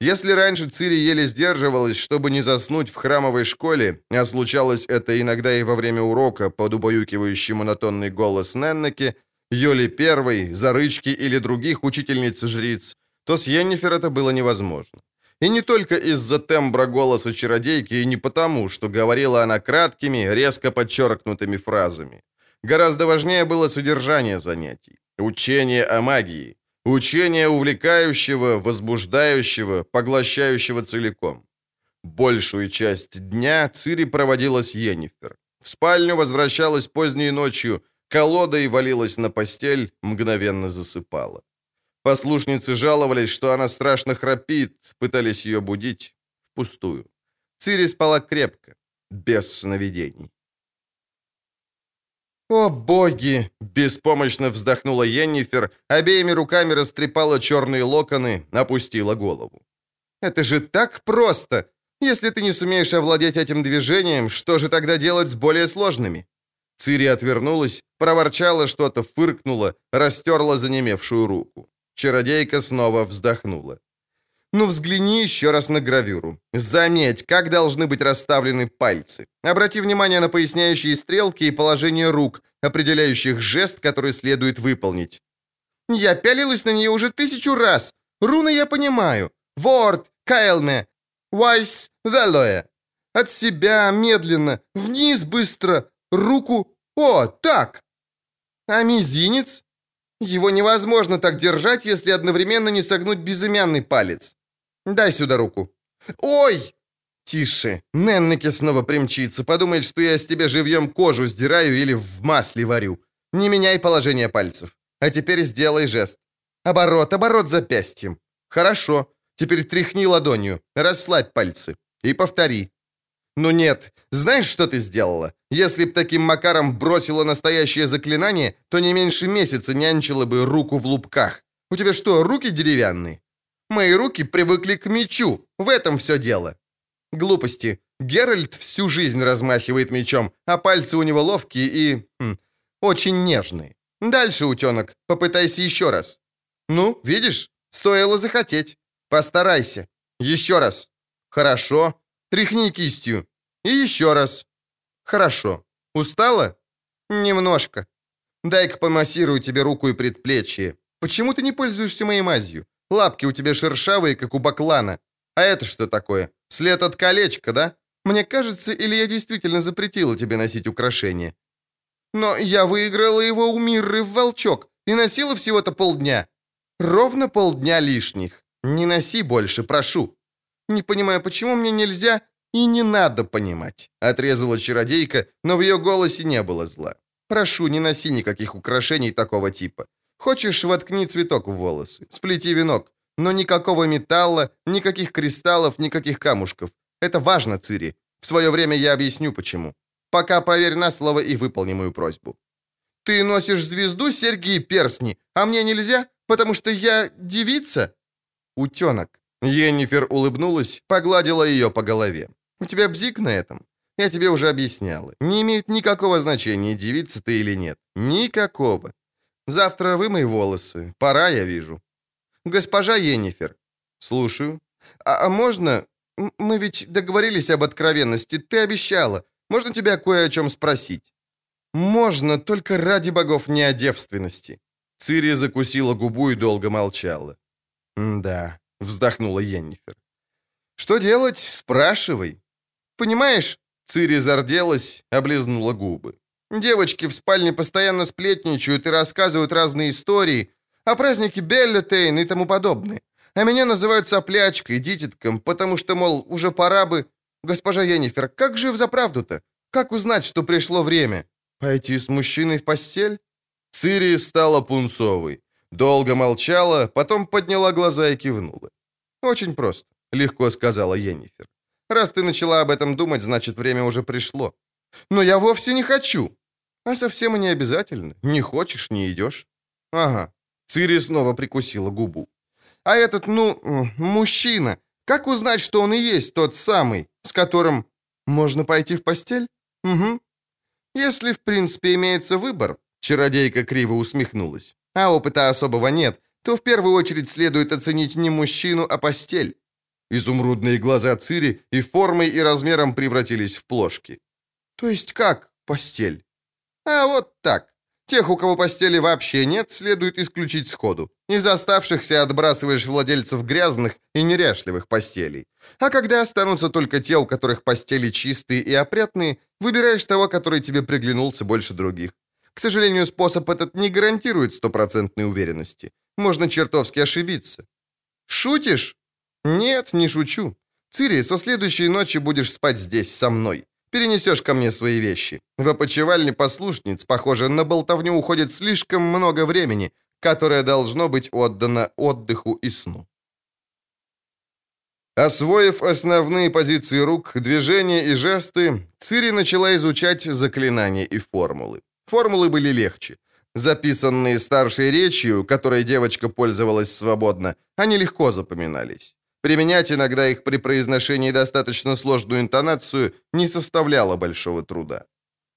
Если раньше Цири еле сдерживалась, чтобы не заснуть в храмовой школе, а случалось это иногда и во время урока под убаюкивающий монотонный голос Неннеки, Йоли Первой, Зарычки или других учительниц-жриц, то с Йеннифер это было невозможно. И не только из-за тембра голоса чародейки, и не потому, что говорила она краткими, резко подчеркнутыми фразами. Гораздо важнее было содержание занятий. Учение о магии. Учение увлекающего, возбуждающего, поглощающего целиком. Большую часть дня Цири проводила с Йеннифер. В спальню возвращалась поздней ночью, колодой валилась на постель, мгновенно засыпала. Послушницы жаловались, что она страшно храпит, пытались ее будить. Впустую. Цири спала крепко, без сновидений. «О, боги!» — беспомощно вздохнула Йеннифер, обеими руками растрепала черные локоны, опустила голову. «Это же так просто! Если ты не сумеешь овладеть этим движением, что же тогда делать с более сложными?» Цири отвернулась, проворчала что-то, фыркнула, растерла занемевшую руку. Чародейка снова вздохнула. Ну, взгляни еще раз на гравюру. Заметь, как должны быть расставлены пальцы. Обрати внимание на поясняющие стрелки и положение рук, определяющих жест, который следует выполнить. Я пялилась на нее уже тысячу раз. Руны я понимаю. Ворд, Кайлме, Вайс, Велоэ. От себя, медленно, вниз быстро, руку. О, так! А мизинец? Его невозможно так держать, если одновременно не согнуть безымянный палец. Дай сюда руку. Ой! Тише. Неннеке снова примчится. Подумает, что я с тебя живьем кожу сдираю или в масле варю. Не меняй положение пальцев. А теперь сделай жест. Оборот, оборот запястьем. Хорошо. Теперь тряхни ладонью. Расслабь пальцы. И повтори. Ну нет. Знаешь, что ты сделала? Если б таким макаром бросила настоящее заклинание, то не меньше месяца нянчила бы руку в лупках. У тебя что, руки деревянные? Мои руки привыкли к мечу. В этом все дело. Глупости. Геральт всю жизнь размахивает мечом, а пальцы у него ловкие и... Хм, очень нежные. Дальше, утенок, попытайся еще раз. Ну, видишь, стоило захотеть. Постарайся. Еще раз. Хорошо. Тряхни кистью. И еще раз. Хорошо. Устала? Немножко. Дай-ка помассирую тебе руку и предплечье. Почему ты не пользуешься моей мазью? Лапки у тебя шершавые, как у баклана. А это что такое? След от колечка, да? Мне кажется, или я действительно запретила тебе носить украшения? Но я выиграла его у Мирры в волчок и носила всего-то полдня. Ровно полдня лишних. Не носи больше, прошу. Не понимаю, почему мне нельзя и не надо понимать. Отрезала чародейка, но в ее голосе не было зла. Прошу, не носи никаких украшений такого типа. Хочешь, воткни цветок в волосы, сплети венок, но никакого металла, никаких кристаллов, никаких камушков. Это важно, Цири. В свое время я объясню, почему. Пока проверь на слово и выполни мою просьбу. Ты носишь звезду, серьги и перстни, а мне нельзя, потому что я девица? Утенок. Йеннифер улыбнулась, погладила ее по голове. У тебя бзик на этом? Я тебе уже объясняла. Не имеет никакого значения, девица ты или нет. Никакого. Завтра вымой волосы. Пора, я вижу. Госпожа Енифер. Слушаю. А, а можно... Мы ведь договорились об откровенности. Ты обещала. Можно тебя кое о чем спросить? Можно, только ради богов не о девственности. Цири закусила губу и долго молчала. «Да», — вздохнула Еннифер. «Что делать? Спрашивай». «Понимаешь?» — Цири зарделась, облизнула губы. Девочки в спальне постоянно сплетничают и рассказывают разные истории о празднике Беллетейн и тому подобное. А меня называют соплячкой, дитятком, потому что, мол, уже пора бы... Госпожа Енифер, как же в заправду-то? Как узнать, что пришло время? Пойти с мужчиной в постель? Цири стала пунцовой. Долго молчала, потом подняла глаза и кивнула. «Очень просто», — легко сказала Енифер. «Раз ты начала об этом думать, значит, время уже пришло. Но я вовсе не хочу. А совсем не обязательно. Не хочешь, не идешь. Ага. Цири снова прикусила губу. А этот, ну, мужчина, как узнать, что он и есть тот самый, с которым можно пойти в постель? Угу. Если, в принципе, имеется выбор, чародейка криво усмехнулась, а опыта особого нет, то в первую очередь следует оценить не мужчину, а постель. Изумрудные глаза Цири и формой, и размером превратились в плошки. То есть как постель? А вот так. Тех, у кого постели вообще нет, следует исключить сходу. Из оставшихся отбрасываешь владельцев грязных и неряшливых постелей. А когда останутся только те, у которых постели чистые и опрятные, выбираешь того, который тебе приглянулся больше других. К сожалению, способ этот не гарантирует стопроцентной уверенности. Можно чертовски ошибиться. Шутишь? Нет, не шучу. Цири, со следующей ночи будешь спать здесь, со мной. Перенесешь ко мне свои вещи. В опочивальне послушниц, похоже, на болтовню уходит слишком много времени, которое должно быть отдано отдыху и сну. Освоив основные позиции рук, движения и жесты, Цири начала изучать заклинания и формулы. Формулы были легче. Записанные старшей речью, которой девочка пользовалась свободно, они легко запоминались. Применять иногда их при произношении достаточно сложную интонацию не составляло большого труда.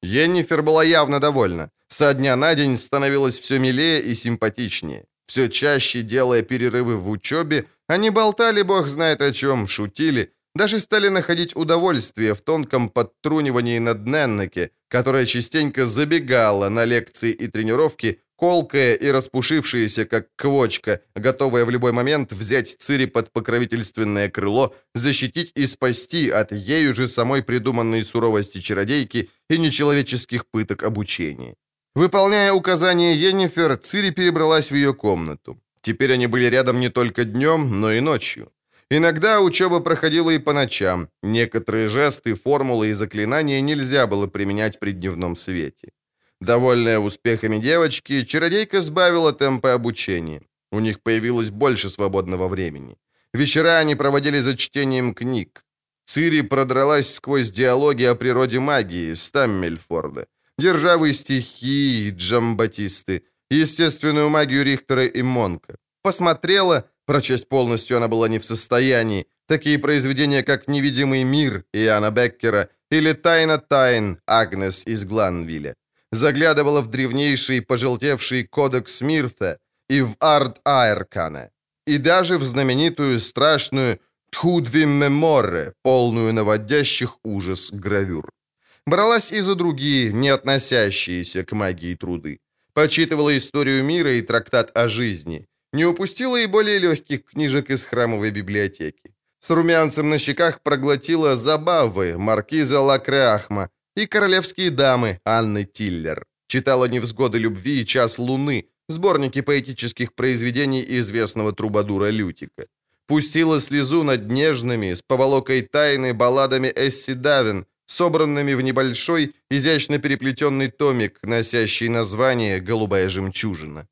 Йеннифер была явно довольна. Со дня на день становилась все милее и симпатичнее. Все чаще, делая перерывы в учебе, они болтали бог знает о чем, шутили, даже стали находить удовольствие в тонком подтрунивании над Неннеке, которая частенько забегала на лекции и тренировки, колкая и распушившаяся, как квочка, готовая в любой момент взять Цири под покровительственное крыло, защитить и спасти от ею же самой придуманной суровости чародейки и нечеловеческих пыток обучения. Выполняя указания Йеннифер, Цири перебралась в ее комнату. Теперь они были рядом не только днем, но и ночью. Иногда учеба проходила и по ночам. Некоторые жесты, формулы и заклинания нельзя было применять при дневном свете. Довольная успехами девочки, чародейка сбавила темпы обучения. У них появилось больше свободного времени. Вечера они проводили за чтением книг. Цири продралась сквозь диалоги о природе магии Стаммельфорда, державы стихии Джамбатисты, естественную магию Рихтера и Монка. Посмотрела, прочесть полностью она была не в состоянии, такие произведения, как «Невидимый мир» Иоанна Беккера или «Тайна тайн» Агнес из Гланвилля заглядывала в древнейший пожелтевший кодекс Мирта и в Арт Айркана, и даже в знаменитую страшную Тхудви Меморе, полную наводящих ужас гравюр. Бралась и за другие, не относящиеся к магии труды. Почитывала историю мира и трактат о жизни. Не упустила и более легких книжек из храмовой библиотеки. С румянцем на щеках проглотила «Забавы» маркиза Лакреахма и «Королевские дамы» Анны Тиллер. Читала «Невзгоды любви» и «Час луны», сборники поэтических произведений известного трубадура Лютика. Пустила слезу над нежными, с поволокой тайны балладами Эсси Давин, собранными в небольшой, изящно переплетенный томик, носящий название «Голубая жемчужина».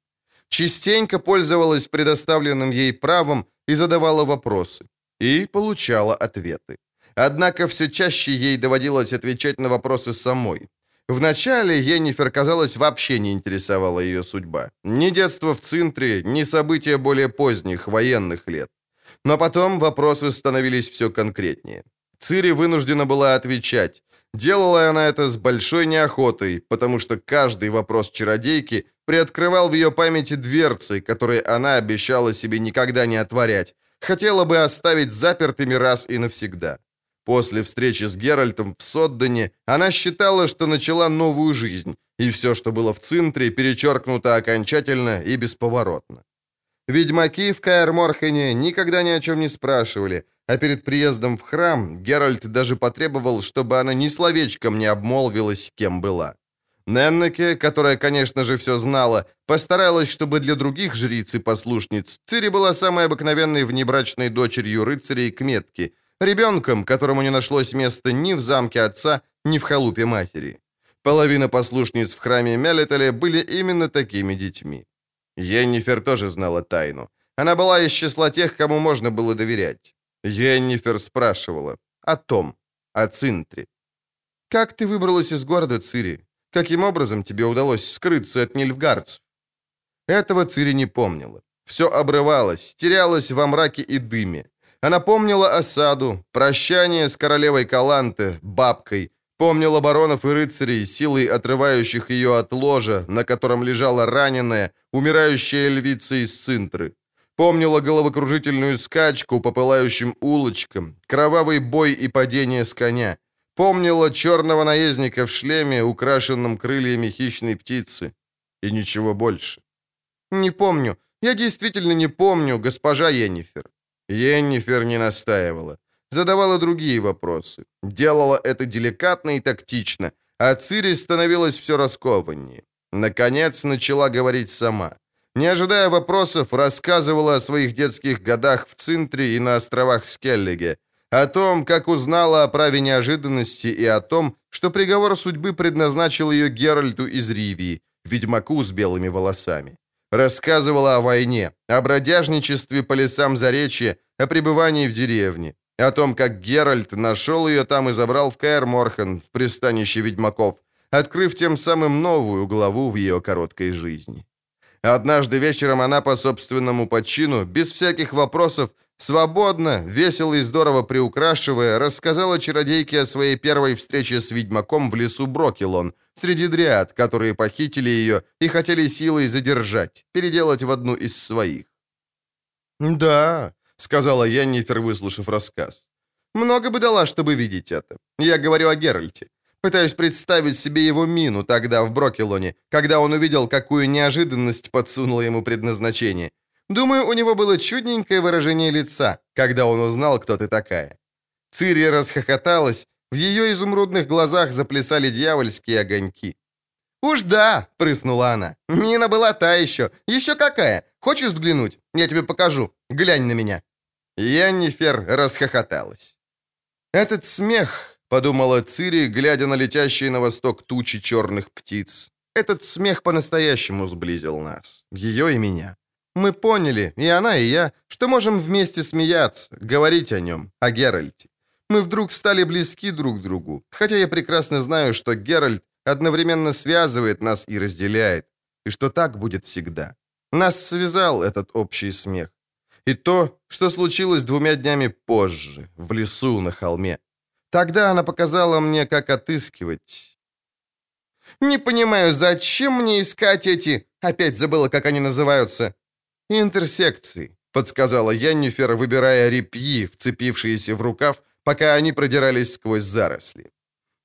Частенько пользовалась предоставленным ей правом и задавала вопросы. И получала ответы. Однако все чаще ей доводилось отвечать на вопросы самой. Вначале Йеннифер, казалось, вообще не интересовала ее судьба. Ни детство в Цинтре, ни события более поздних, военных лет. Но потом вопросы становились все конкретнее. Цири вынуждена была отвечать. Делала она это с большой неохотой, потому что каждый вопрос чародейки приоткрывал в ее памяти дверцы, которые она обещала себе никогда не отворять, хотела бы оставить запертыми раз и навсегда. После встречи с Геральтом в Соддане она считала, что начала новую жизнь, и все, что было в Цинтре, перечеркнуто окончательно и бесповоротно. Ведьмаки в Каэр-Морхене никогда ни о чем не спрашивали, а перед приездом в храм Геральт даже потребовал, чтобы она ни словечком не обмолвилась, кем была. Неннеке, которая, конечно же, все знала, постаралась, чтобы для других жриц и послушниц Цири была самой обыкновенной внебрачной дочерью рыцарей Кметки, Ребенком, которому не нашлось места ни в замке отца, ни в халупе матери. Половина послушниц в храме Мелетеля были именно такими детьми. Йеннифер тоже знала тайну. Она была из числа тех, кому можно было доверять. Йеннифер спрашивала о том, о Цинтре. «Как ты выбралась из города, Цири? Каким образом тебе удалось скрыться от нильфгардцев?» Этого Цири не помнила. Все обрывалось, терялось во мраке и дыме. Она помнила осаду, прощание с королевой Каланте, бабкой, помнила баронов и рыцарей, силой отрывающих ее от ложа, на котором лежала раненая, умирающая львица из Цинтры. Помнила головокружительную скачку по пылающим улочкам, кровавый бой и падение с коня. Помнила черного наездника в шлеме, украшенном крыльями хищной птицы. И ничего больше. «Не помню. Я действительно не помню, госпожа Йеннифер». Йеннифер не настаивала. Задавала другие вопросы. Делала это деликатно и тактично, а Цири становилась все раскованнее. Наконец начала говорить сама. Не ожидая вопросов, рассказывала о своих детских годах в Цинтре и на островах Скеллиге, о том, как узнала о праве неожиданности и о том, что приговор судьбы предназначил ее Геральту из Ривии, ведьмаку с белыми волосами. Рассказывала о войне, о бродяжничестве по лесам Заречья, о пребывании в деревне, о том, как Геральт нашел ее там и забрал в Каэр Морхан, в пристанище ведьмаков, открыв тем самым новую главу в ее короткой жизни. Однажды вечером она по собственному подчину, без всяких вопросов, свободно, весело и здорово приукрашивая, рассказала чародейке о своей первой встрече с ведьмаком в лесу Брокелон, среди дриад, которые похитили ее и хотели силой задержать, переделать в одну из своих. «Да», — сказала Яннифер, выслушав рассказ. «Много бы дала, чтобы видеть это. Я говорю о Геральте. Пытаюсь представить себе его мину тогда в Брокелоне, когда он увидел, какую неожиданность подсунуло ему предназначение. Думаю, у него было чудненькое выражение лица, когда он узнал, кто ты такая. Цири расхохоталась, в ее изумрудных глазах заплясали дьявольские огоньки. «Уж да!» — прыснула она. «Мина была та еще. Еще какая? Хочешь взглянуть? Я тебе покажу. Глянь на меня». Яннифер расхохоталась. Этот смех, — подумала Цири, глядя на летящие на восток тучи черных птиц. Этот смех по-настоящему сблизил нас, ее и меня. Мы поняли, и она, и я, что можем вместе смеяться, говорить о нем, о Геральте. Мы вдруг стали близки друг к другу, хотя я прекрасно знаю, что Геральт одновременно связывает нас и разделяет, и что так будет всегда. Нас связал этот общий смех. И то, что случилось двумя днями позже, в лесу на холме. Тогда она показала мне, как отыскивать. Не понимаю, зачем мне искать эти... Опять забыла, как они называются. Интерсекции, подсказала Яннифер, выбирая репьи, вцепившиеся в рукав, пока они продирались сквозь заросли.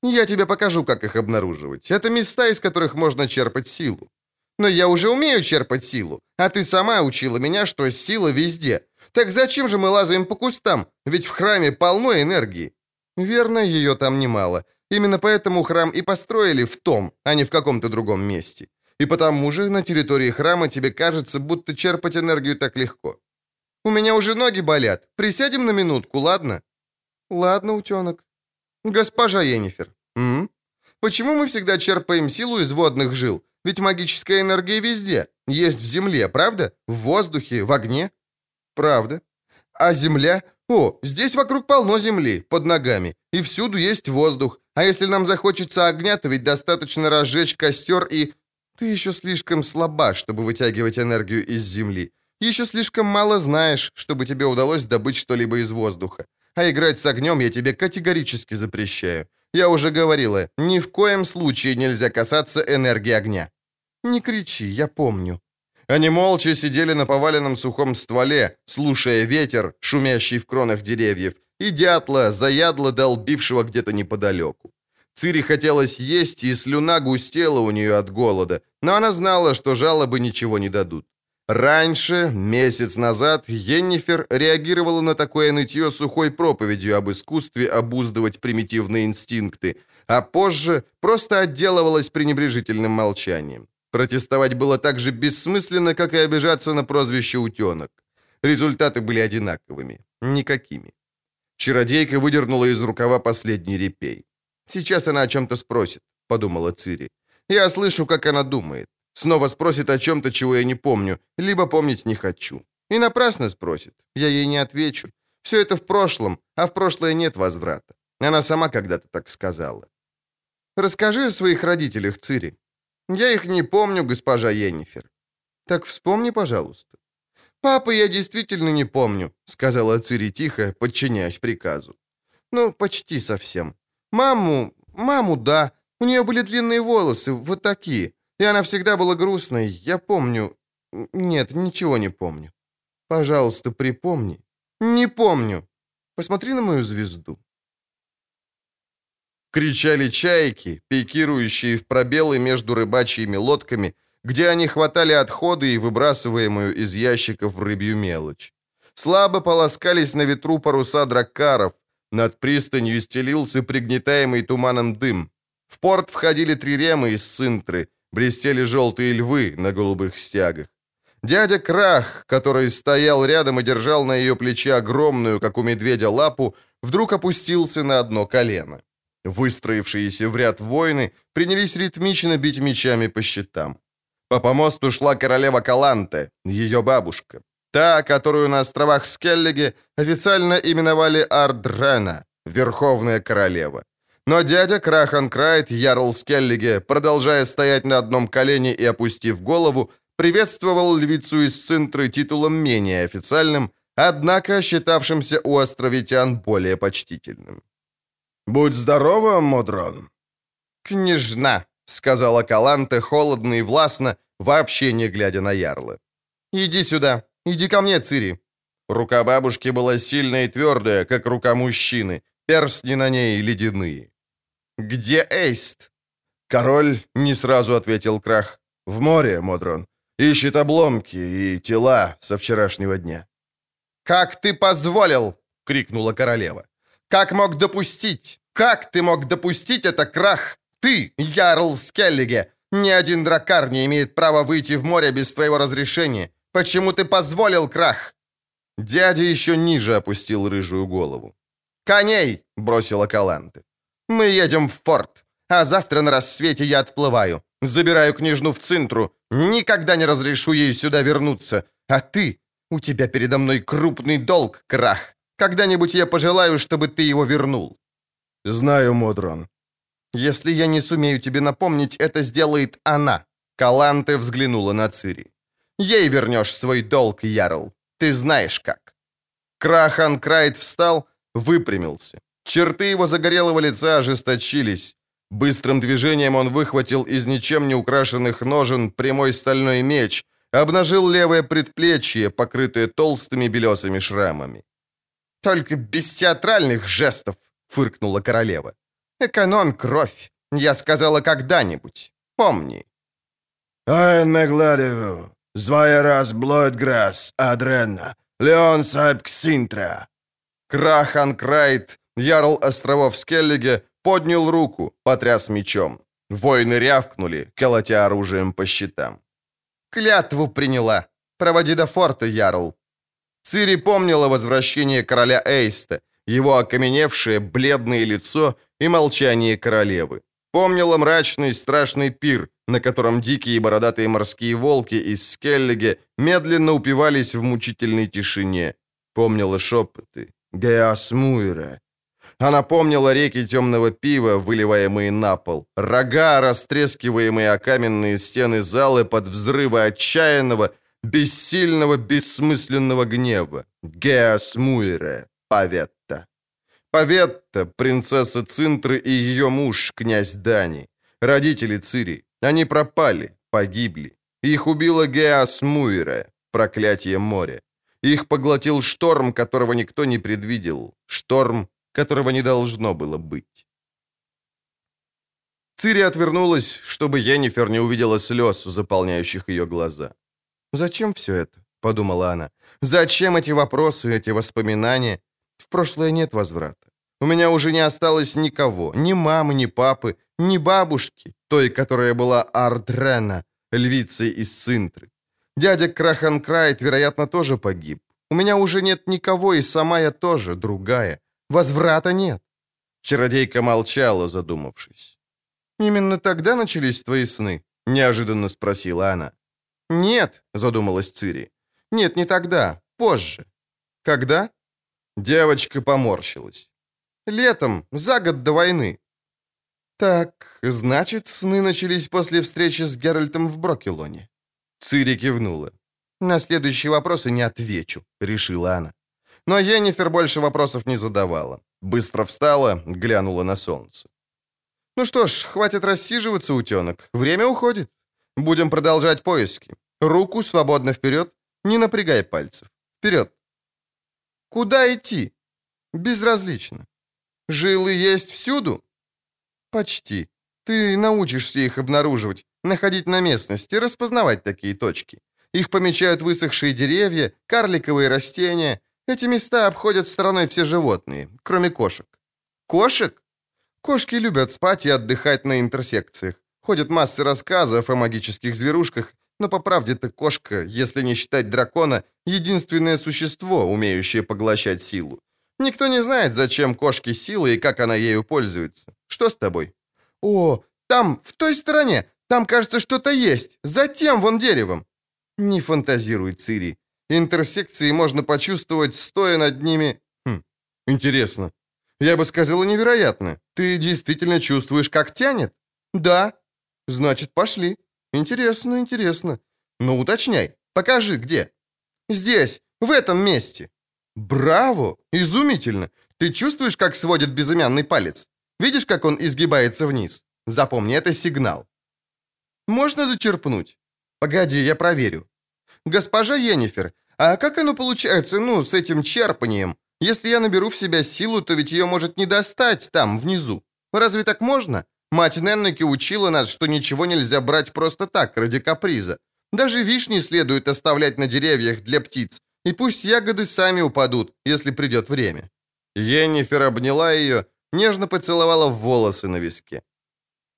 Я тебе покажу, как их обнаруживать. Это места, из которых можно черпать силу. Но я уже умею черпать силу, а ты сама учила меня, что сила везде. Так зачем же мы лазаем по кустам? Ведь в храме полно энергии. Верно, ее там немало. Именно поэтому храм и построили в том, а не в каком-то другом месте. И потому же на территории храма тебе кажется, будто черпать энергию так легко. У меня уже ноги болят. Присядем на минутку, ладно? Ладно, утенок. Госпожа Енифер. Почему мы всегда черпаем силу из водных жил? Ведь магическая энергия везде. Есть в земле, правда? В воздухе, в огне. Правда. А земля? О, здесь вокруг полно земли, под ногами, и всюду есть воздух. А если нам захочется огня, то ведь достаточно разжечь костер и... Ты еще слишком слаба, чтобы вытягивать энергию из земли. Еще слишком мало знаешь, чтобы тебе удалось добыть что-либо из воздуха. А играть с огнем я тебе категорически запрещаю. Я уже говорила, ни в коем случае нельзя касаться энергии огня. Не кричи, я помню. Они молча сидели на поваленном сухом стволе, слушая ветер, шумящий в кронах деревьев, и дятла, заядло долбившего где-то неподалеку. Цири хотелось есть, и слюна густела у нее от голода, но она знала, что жалобы ничего не дадут. Раньше, месяц назад, Йеннифер реагировала на такое нытье сухой проповедью об искусстве обуздывать примитивные инстинкты, а позже просто отделывалась пренебрежительным молчанием. Протестовать было так же бессмысленно, как и обижаться на прозвище «утенок». Результаты были одинаковыми. Никакими. Чародейка выдернула из рукава последний репей. «Сейчас она о чем-то спросит», — подумала Цири. «Я слышу, как она думает. Снова спросит о чем-то, чего я не помню, либо помнить не хочу. И напрасно спросит. Я ей не отвечу. Все это в прошлом, а в прошлое нет возврата. Она сама когда-то так сказала. Расскажи о своих родителях, Цири. Я их не помню, госпожа Йеннифер. Так вспомни, пожалуйста. Папы я действительно не помню, сказала Цири тихо, подчиняясь приказу. Ну, почти совсем. Маму, маму, да. У нее были длинные волосы, вот такие. И она всегда была грустной, я помню. Нет, ничего не помню. Пожалуйста, припомни. Не помню. Посмотри на мою звезду. Кричали чайки, пикирующие в пробелы между рыбачьими лодками, где они хватали отходы и выбрасываемую из ящиков рыбью мелочь. Слабо полоскались на ветру паруса драккаров, над пристанью стелился пригнетаемый туманом дым. В порт входили триремы из Синтры, блестели желтые львы на голубых стягах. Дядя Крах, который стоял рядом и держал на ее плече огромную, как у медведя, лапу, вдруг опустился на одно колено. Выстроившиеся в ряд воины принялись ритмично бить мечами по щитам. По помосту шла королева Каланте, ее бабушка. Та, которую на островах Скеллиге официально именовали Ардрена, Верховная Королева. Но дядя Крахан Крайт, Ярл Скеллиге, продолжая стоять на одном колене и опустив голову, приветствовал львицу из Цинтры титулом менее официальным, однако считавшимся у островитян более почтительным. «Будь здорова, Модрон!» «Княжна!» — сказала Каланте холодно и властно, вообще не глядя на Ярла. «Иди сюда, иди ко мне, Цири!» Рука бабушки была сильная и твердая, как рука мужчины, перстни на ней ледяные. «Где Эйст?» Король не сразу ответил Крах. «В море, Модрон. Ищет обломки и тела со вчерашнего дня». «Как ты позволил?» — крикнула королева. «Как мог допустить? Как ты мог допустить это, Крах? Ты, Ярл Скеллиге! Ни один дракар не имеет права выйти в море без твоего разрешения. Почему ты позволил, Крах?» Дядя еще ниже опустил рыжую голову. «Коней!» — бросила Каланты. Мы едем в форт, а завтра на рассвете я отплываю. Забираю княжну в Цинтру. Никогда не разрешу ей сюда вернуться. А ты? У тебя передо мной крупный долг, Крах. Когда-нибудь я пожелаю, чтобы ты его вернул». «Знаю, Модрон». «Если я не сумею тебе напомнить, это сделает она». Каланте взглянула на Цири. «Ей вернешь свой долг, Ярл. Ты знаешь как». Крахан Крайт встал, выпрямился. Черты его загорелого лица ожесточились. Быстрым движением он выхватил из ничем не украшенных ножен прямой стальной меч, обнажил левое предплечье, покрытое толстыми белесыми шрамами. «Только без театральных жестов!» — фыркнула королева. «Экономь кровь. Я сказала когда-нибудь. Помни». «Айн Мегладеву, Звайрас Блойдграсс, Адренна, Леон Сайб Ксинтра». Крахан Крайт Ярл островов Скеллиге поднял руку, потряс мечом. Воины рявкнули, колотя оружием по щитам. «Клятву приняла. Проводи до форта, Ярл». Цири помнила возвращение короля Эйста, его окаменевшее бледное лицо и молчание королевы. Помнила мрачный страшный пир, на котором дикие бородатые морские волки из Скеллиге медленно упивались в мучительной тишине. Помнила шепоты. «Геас Муэра, она помнила реки темного пива, выливаемые на пол, рога, растрескиваемые о каменные стены залы под взрывы отчаянного, бессильного, бессмысленного гнева. Геас Муэре, Паветта. Паветта, принцесса Цинтры и ее муж, князь Дани. Родители Цири. Они пропали, погибли. Их убила Геас Муэре, проклятие моря. Их поглотил шторм, которого никто не предвидел. Шторм, которого не должно было быть. Цири отвернулась, чтобы Йеннифер не увидела слез, заполняющих ее глаза. «Зачем все это?» — подумала она. «Зачем эти вопросы, эти воспоминания? В прошлое нет возврата. У меня уже не осталось никого, ни мамы, ни папы, ни бабушки, той, которая была Ардрена, львицей из Синтры. Дядя Краханкрайт, вероятно, тоже погиб. У меня уже нет никого, и сама я тоже другая. Возврата нет. Чародейка молчала, задумавшись. «Именно тогда начались твои сны?» — неожиданно спросила она. «Нет», — задумалась Цири. «Нет, не тогда. Позже». «Когда?» Девочка поморщилась. «Летом, за год до войны». «Так, значит, сны начались после встречи с Геральтом в Брокелоне?» Цири кивнула. «На следующие вопросы не отвечу», — решила она. Но Енифер больше вопросов не задавала. Быстро встала, глянула на солнце. «Ну что ж, хватит рассиживаться, утенок. Время уходит. Будем продолжать поиски. Руку свободно вперед, не напрягай пальцев. Вперед. Куда идти? Безразлично. Жилы есть всюду? Почти. Ты научишься их обнаруживать, находить на местности, распознавать такие точки. Их помечают высохшие деревья, карликовые растения. Эти места обходят стороной все животные, кроме кошек. Кошек? Кошки любят спать и отдыхать на интерсекциях. Ходят массы рассказов о магических зверушках, но по правде-то кошка, если не считать дракона, единственное существо, умеющее поглощать силу. Никто не знает, зачем кошке сила и как она ею пользуется. Что с тобой? О, там, в той стороне, там, кажется, что-то есть. За тем вон деревом. Не фантазируй, Цири. Интерсекции можно почувствовать, стоя над ними... Хм, интересно. Я бы сказала невероятно. Ты действительно чувствуешь, как тянет? Да. Значит, пошли. Интересно, интересно. Ну, уточняй. Покажи, где. Здесь, в этом месте. Браво! Изумительно! Ты чувствуешь, как сводит безымянный палец? Видишь, как он изгибается вниз? Запомни, это сигнал. Можно зачерпнуть? Погоди, я проверю. Госпожа Енифер, а как оно получается, ну, с этим черпанием? Если я наберу в себя силу, то ведь ее может не достать там, внизу. Разве так можно? Мать Неннеки учила нас, что ничего нельзя брать просто так, ради каприза. Даже вишни следует оставлять на деревьях для птиц, и пусть ягоды сами упадут, если придет время». Енифер обняла ее, нежно поцеловала в волосы на виске.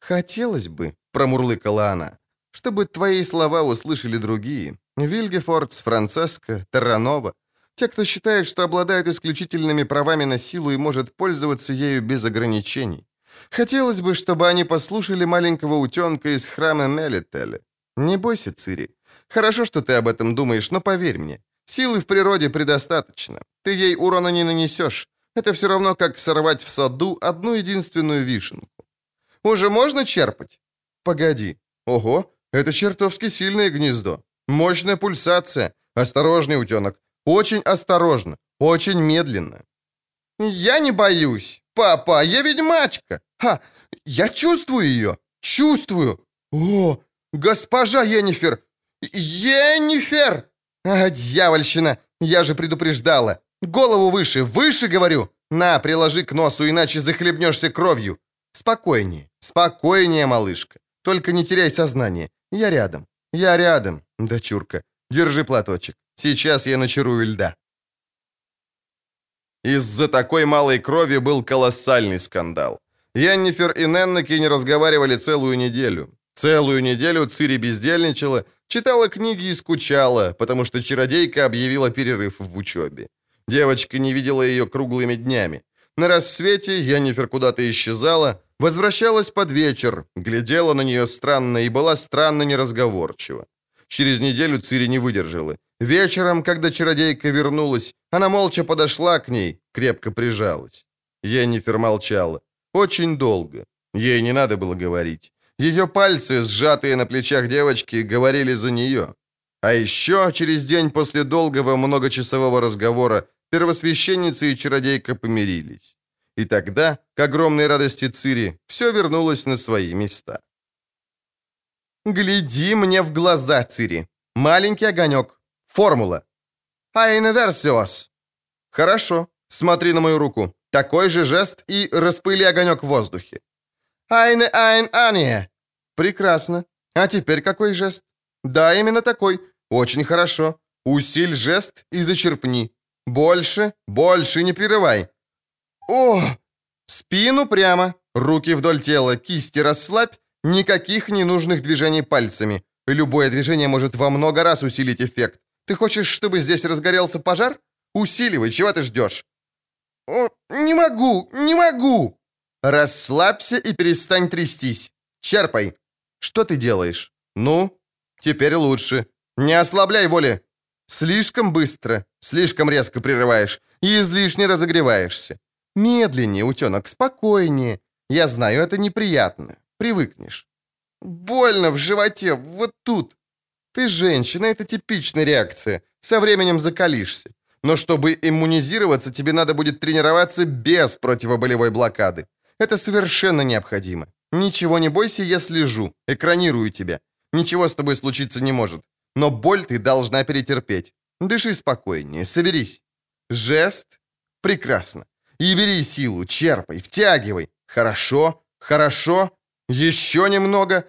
«Хотелось бы», — промурлыкала она, — «чтобы твои слова услышали другие. Вильгефордс, Францеско, Терранова. Те, кто считает, что обладает исключительными правами на силу и может пользоваться ею без ограничений. Хотелось бы, чтобы они послушали маленького утенка из храма Мелителя. Не бойся, Цири. Хорошо, что ты об этом думаешь, но поверь мне, Силы в природе предостаточно. Ты ей урона не нанесешь. Это все равно, как сорвать в саду одну единственную вишенку. Уже можно черпать? Погоди. Ого, это чертовски сильное гнездо. Мощная пульсация. Осторожный, утенок. Очень осторожно. Очень медленно. Я не боюсь. Папа, я ведьмачка. Ха, я чувствую ее. Чувствую. О, госпожа Енифер. Енифер! «А, дьявольщина! Я же предупреждала! Голову выше, выше, говорю! На, приложи к носу, иначе захлебнешься кровью! Спокойнее, спокойнее, малышка! Только не теряй сознание! Я рядом, я рядом, дочурка! Держи платочек, сейчас я начарую льда!» Из-за такой малой крови был колоссальный скандал. Яннифер и Неннеки не разговаривали целую неделю. Целую неделю Цири бездельничала, читала книги и скучала, потому что чародейка объявила перерыв в учебе. Девочка не видела ее круглыми днями. На рассвете Янифер куда-то исчезала, возвращалась под вечер, глядела на нее странно и была странно неразговорчива. Через неделю Цири не выдержала. Вечером, когда чародейка вернулась, она молча подошла к ней, крепко прижалась. Енифер молчала. Очень долго. Ей не надо было говорить. Ее пальцы, сжатые на плечах девочки, говорили за нее. А еще через день после долгого многочасового разговора первосвященница и чародейка помирились. И тогда, к огромной радости Цири, все вернулось на свои места. «Гляди мне в глаза, Цири! Маленький огонек. Формула. Айневерсиос. Хорошо. Смотри на мою руку. Такой же жест и распыли огонек в воздухе. «Айне айн ание!» «Прекрасно. А теперь какой жест?» «Да, именно такой. Очень хорошо. Усиль жест и зачерпни. Больше, больше, не прерывай. О! Спину прямо, руки вдоль тела, кисти расслабь, никаких ненужных движений пальцами. Любое движение может во много раз усилить эффект. Ты хочешь, чтобы здесь разгорелся пожар? Усиливай, чего ты ждешь? О, не могу, не могу! Расслабься и перестань трястись. Черпай. Что ты делаешь? Ну, теперь лучше. Не ослабляй воли. Слишком быстро, слишком резко прерываешь и излишне разогреваешься. Медленнее, утенок, спокойнее. Я знаю, это неприятно. Привыкнешь. Больно в животе, вот тут. Ты женщина, это типичная реакция. Со временем закалишься. Но чтобы иммунизироваться, тебе надо будет тренироваться без противоболевой блокады. Это совершенно необходимо. Ничего не бойся, я слежу, экранирую тебя. Ничего с тобой случиться не может. Но боль ты должна перетерпеть. Дыши спокойнее, соберись. Жест? Прекрасно. И бери силу, черпай, втягивай. Хорошо, хорошо. Еще немного.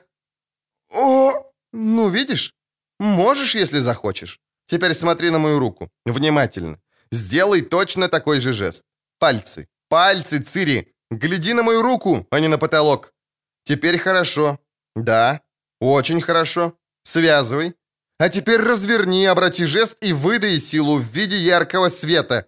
О, ну видишь? Можешь, если захочешь. Теперь смотри на мою руку. Внимательно. Сделай точно такой же жест. Пальцы. Пальцы, Цири. Гляди на мою руку, а не на потолок. Теперь хорошо. Да, очень хорошо. Связывай. А теперь разверни, обрати жест и выдай силу в виде яркого света.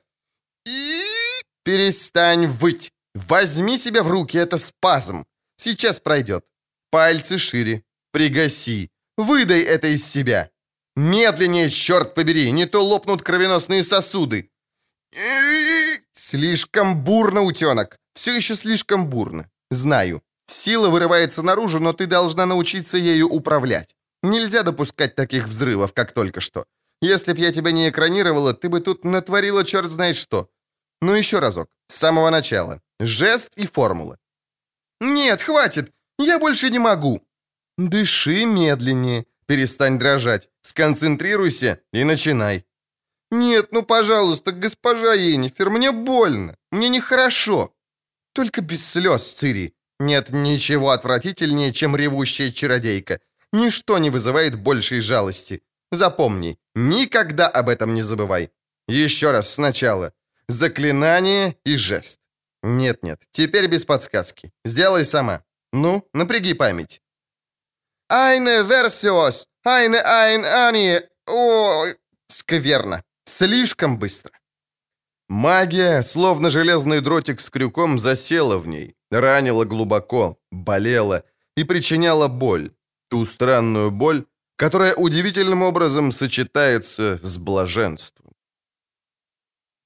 Перестань выть. Возьми себя в руки, это спазм. Сейчас пройдет. Пальцы шире. Пригаси. Выдай это из себя. Медленнее, черт побери, не то лопнут кровеносные сосуды. Слишком бурно, утенок. Все еще слишком бурно. Знаю. Сила вырывается наружу, но ты должна научиться ею управлять. Нельзя допускать таких взрывов, как только что. Если б я тебя не экранировала, ты бы тут натворила черт знает что. Ну еще разок, с самого начала. Жест и формула. Нет, хватит, я больше не могу. Дыши медленнее, перестань дрожать, сконцентрируйся и начинай. Нет, ну пожалуйста, госпожа Енифер, мне больно, мне нехорошо. Только без слез, Цири. Нет ничего отвратительнее, чем ревущая чародейка. Ничто не вызывает большей жалости. Запомни, никогда об этом не забывай. Еще раз сначала. Заклинание и жест. Нет-нет, теперь без подсказки. Сделай сама. Ну, напряги память. Айне версиос, айне айн ани... О, скверно. Слишком быстро. Магия, словно железный дротик с крюком, засела в ней, ранила глубоко, болела и причиняла боль. Ту странную боль, которая удивительным образом сочетается с блаженством.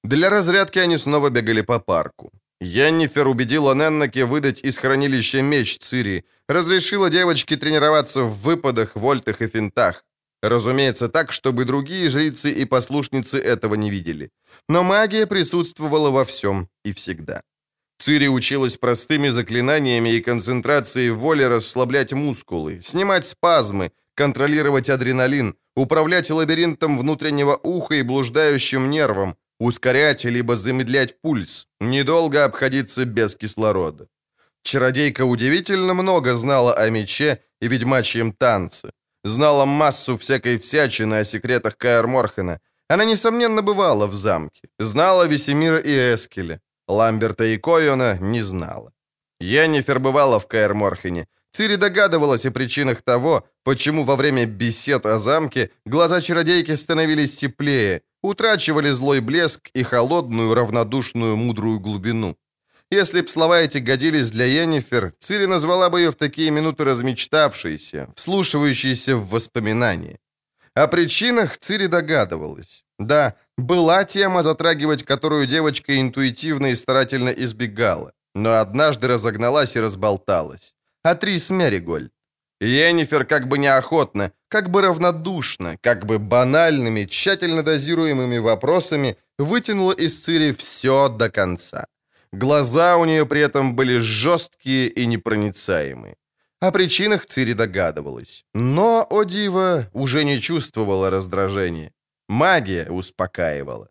Для разрядки они снова бегали по парку. Яннифер убедила Неннаке выдать из хранилища меч Цири, разрешила девочке тренироваться в выпадах, вольтах и финтах. Разумеется, так, чтобы другие жрицы и послушницы этого не видели. Но магия присутствовала во всем и всегда. Цири училась простыми заклинаниями и концентрацией воли расслаблять мускулы, снимать спазмы, контролировать адреналин, управлять лабиринтом внутреннего уха и блуждающим нервом, ускорять либо замедлять пульс, недолго обходиться без кислорода. Чародейка удивительно много знала о мече и ведьмачьем танце. Знала массу всякой всячины о секретах Каэр Морхена. Она, несомненно, бывала в замке. Знала Весемира и Эскеля. Ламберта и Койона не знала. Йеннифер бывала в Каэр Морхене. Цири догадывалась о причинах того, почему во время бесед о замке глаза чародейки становились теплее, утрачивали злой блеск и холодную, равнодушную, мудрую глубину. Если б слова эти годились для Йеннифер, Цири назвала бы ее в такие минуты размечтавшейся, вслушивающейся в воспоминания. О причинах Цири догадывалась. Да, была тема, затрагивать которую девочка интуитивно и старательно избегала, но однажды разогналась и разболталась. Атрис Меригольд. Йеннифер как бы неохотно, как бы равнодушно, как бы банальными, тщательно дозируемыми вопросами вытянула из Цири все до конца. Глаза у нее при этом были жесткие и непроницаемые. О причинах Цири догадывалась. Но, о диво, уже не чувствовала раздражения. Магия успокаивала.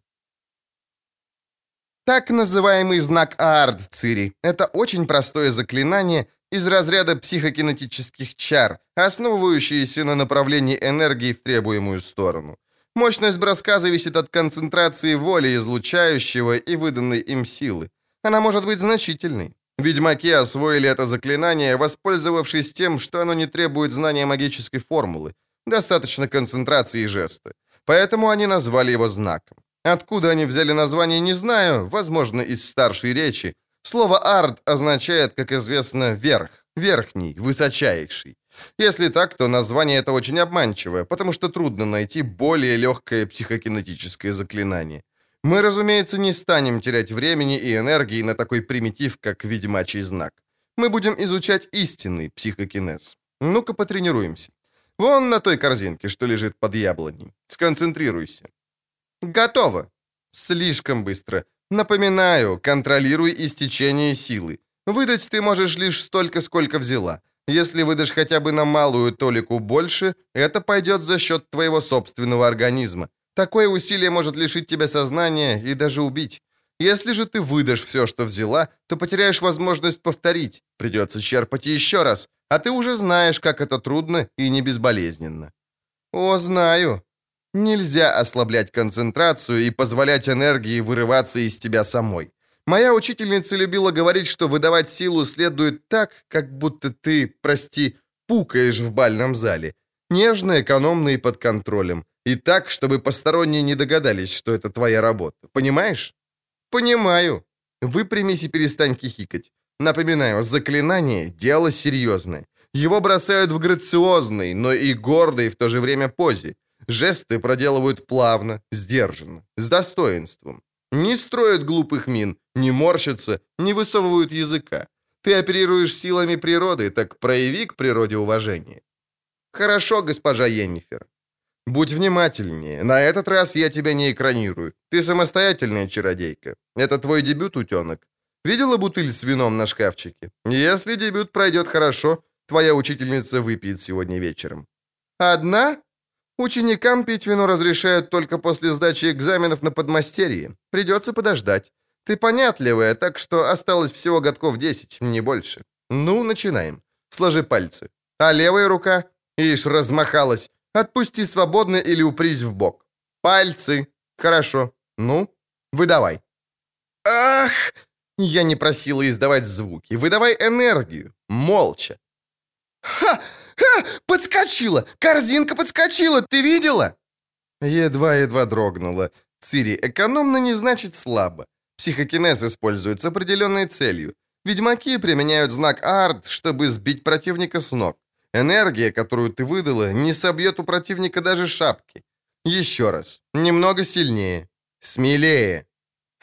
Так называемый знак Аард Цири – это очень простое заклинание из разряда психокинетических чар, основывающееся на направлении энергии в требуемую сторону. Мощность броска зависит от концентрации воли излучающего и выданной им силы. Она может быть значительной. Ведьмаки освоили это заклинание, воспользовавшись тем, что оно не требует знания магической формулы. Достаточно концентрации и жеста. Поэтому они назвали его знаком. Откуда они взяли название, не знаю, возможно, из старшей речи. Слово «ард» означает, как известно, «верх», «верхний», «высочайший». Если так, то название это очень обманчивое, потому что трудно найти более легкое психокинетическое заклинание. Мы, разумеется, не станем терять времени и энергии на такой примитив, как ведьмачий знак. Мы будем изучать истинный психокинез. Ну-ка потренируемся. Вон на той корзинке, что лежит под яблоней. Сконцентрируйся. Готово. Слишком быстро. Напоминаю, контролируй истечение силы. Выдать ты можешь лишь столько, сколько взяла. Если выдашь хотя бы на малую толику больше, это пойдет за счет твоего собственного организма. Такое усилие может лишить тебя сознания и даже убить. Если же ты выдашь все, что взяла, то потеряешь возможность повторить. Придется черпать еще раз, а ты уже знаешь, как это трудно и не безболезненно. О, знаю. Нельзя ослаблять концентрацию и позволять энергии вырываться из тебя самой. Моя учительница любила говорить, что выдавать силу следует так, как будто ты, прости, пукаешь в бальном зале. Нежно, экономно и под контролем. И так, чтобы посторонние не догадались, что это твоя работа. Понимаешь? Понимаю. Выпрямись и перестань хихикать. Напоминаю, заклинание – дело серьезное. Его бросают в грациозной, но и гордой в то же время позе. Жесты проделывают плавно, сдержанно, с достоинством. Не строят глупых мин, не морщатся, не высовывают языка. Ты оперируешь силами природы, так прояви к природе уважение. Хорошо, госпожа Йеннифер. Будь внимательнее. На этот раз я тебя не экранирую. Ты самостоятельная чародейка. Это твой дебют, утенок. Видела бутыль с вином на шкафчике? Если дебют пройдет хорошо, твоя учительница выпьет сегодня вечером. Одна? Ученикам пить вино разрешают только после сдачи экзаменов на подмастерье. Придется подождать. Ты понятливая, так что осталось всего годков 10, не больше. Ну, начинаем. Сложи пальцы. А левая рука? Ишь, размахалась. Отпусти свободно или упрись в бок. Пальцы. Хорошо. Ну, выдавай. Ах! Я не просила издавать звуки. Выдавай энергию. Молча. Ха! Ха! Подскочила! Корзинка подскочила! Ты видела? Едва-едва дрогнула. Цири, экономно не значит слабо. Психокинез используется определенной целью. Ведьмаки применяют знак арт, чтобы сбить противника с ног. Энергия, которую ты выдала, не собьет у противника даже шапки. Еще раз. Немного сильнее. Смелее.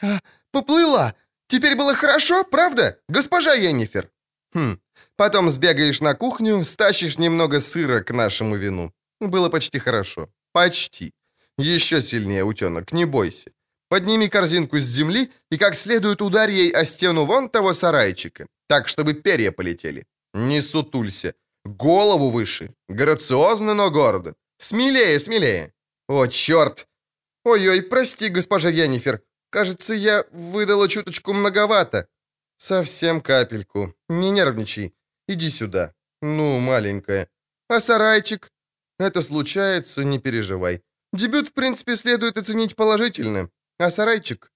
А, поплыла. Теперь было хорошо, правда, госпожа Йеннифер? Хм. Потом сбегаешь на кухню, стащишь немного сыра к нашему вину. Было почти хорошо. Почти. Еще сильнее, утенок, не бойся. Подними корзинку с земли и как следует ударь ей о стену вон того сарайчика, так, чтобы перья полетели. Не сутулься. Голову выше. Грациозно, но гордо. Смелее, смелее. О, черт. Ой-ой, прости, госпожа Янифер. Кажется, я выдала чуточку многовато. Совсем капельку. Не нервничай. Иди сюда. Ну, маленькая. А сарайчик? Это случается, не переживай. Дебют, в принципе, следует оценить положительно. А сарайчик?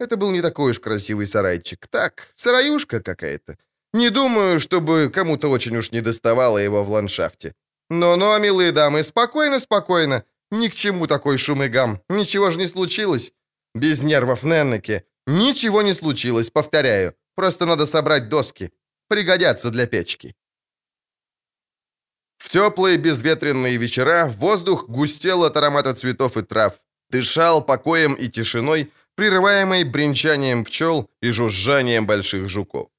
Это был не такой уж красивый сарайчик. Так, сараюшка какая-то. Не думаю, чтобы кому-то очень уж не доставало его в ландшафте. Но-но, милые дамы, спокойно, спокойно. Ни к чему такой шум и гам. Ничего же не случилось. Без нервов, Неннеке. Ничего не случилось, повторяю. Просто надо собрать доски. Пригодятся для печки. В теплые безветренные вечера воздух густел от аромата цветов и трав, дышал покоем и тишиной, прерываемой бренчанием пчел и жужжанием больших жуков.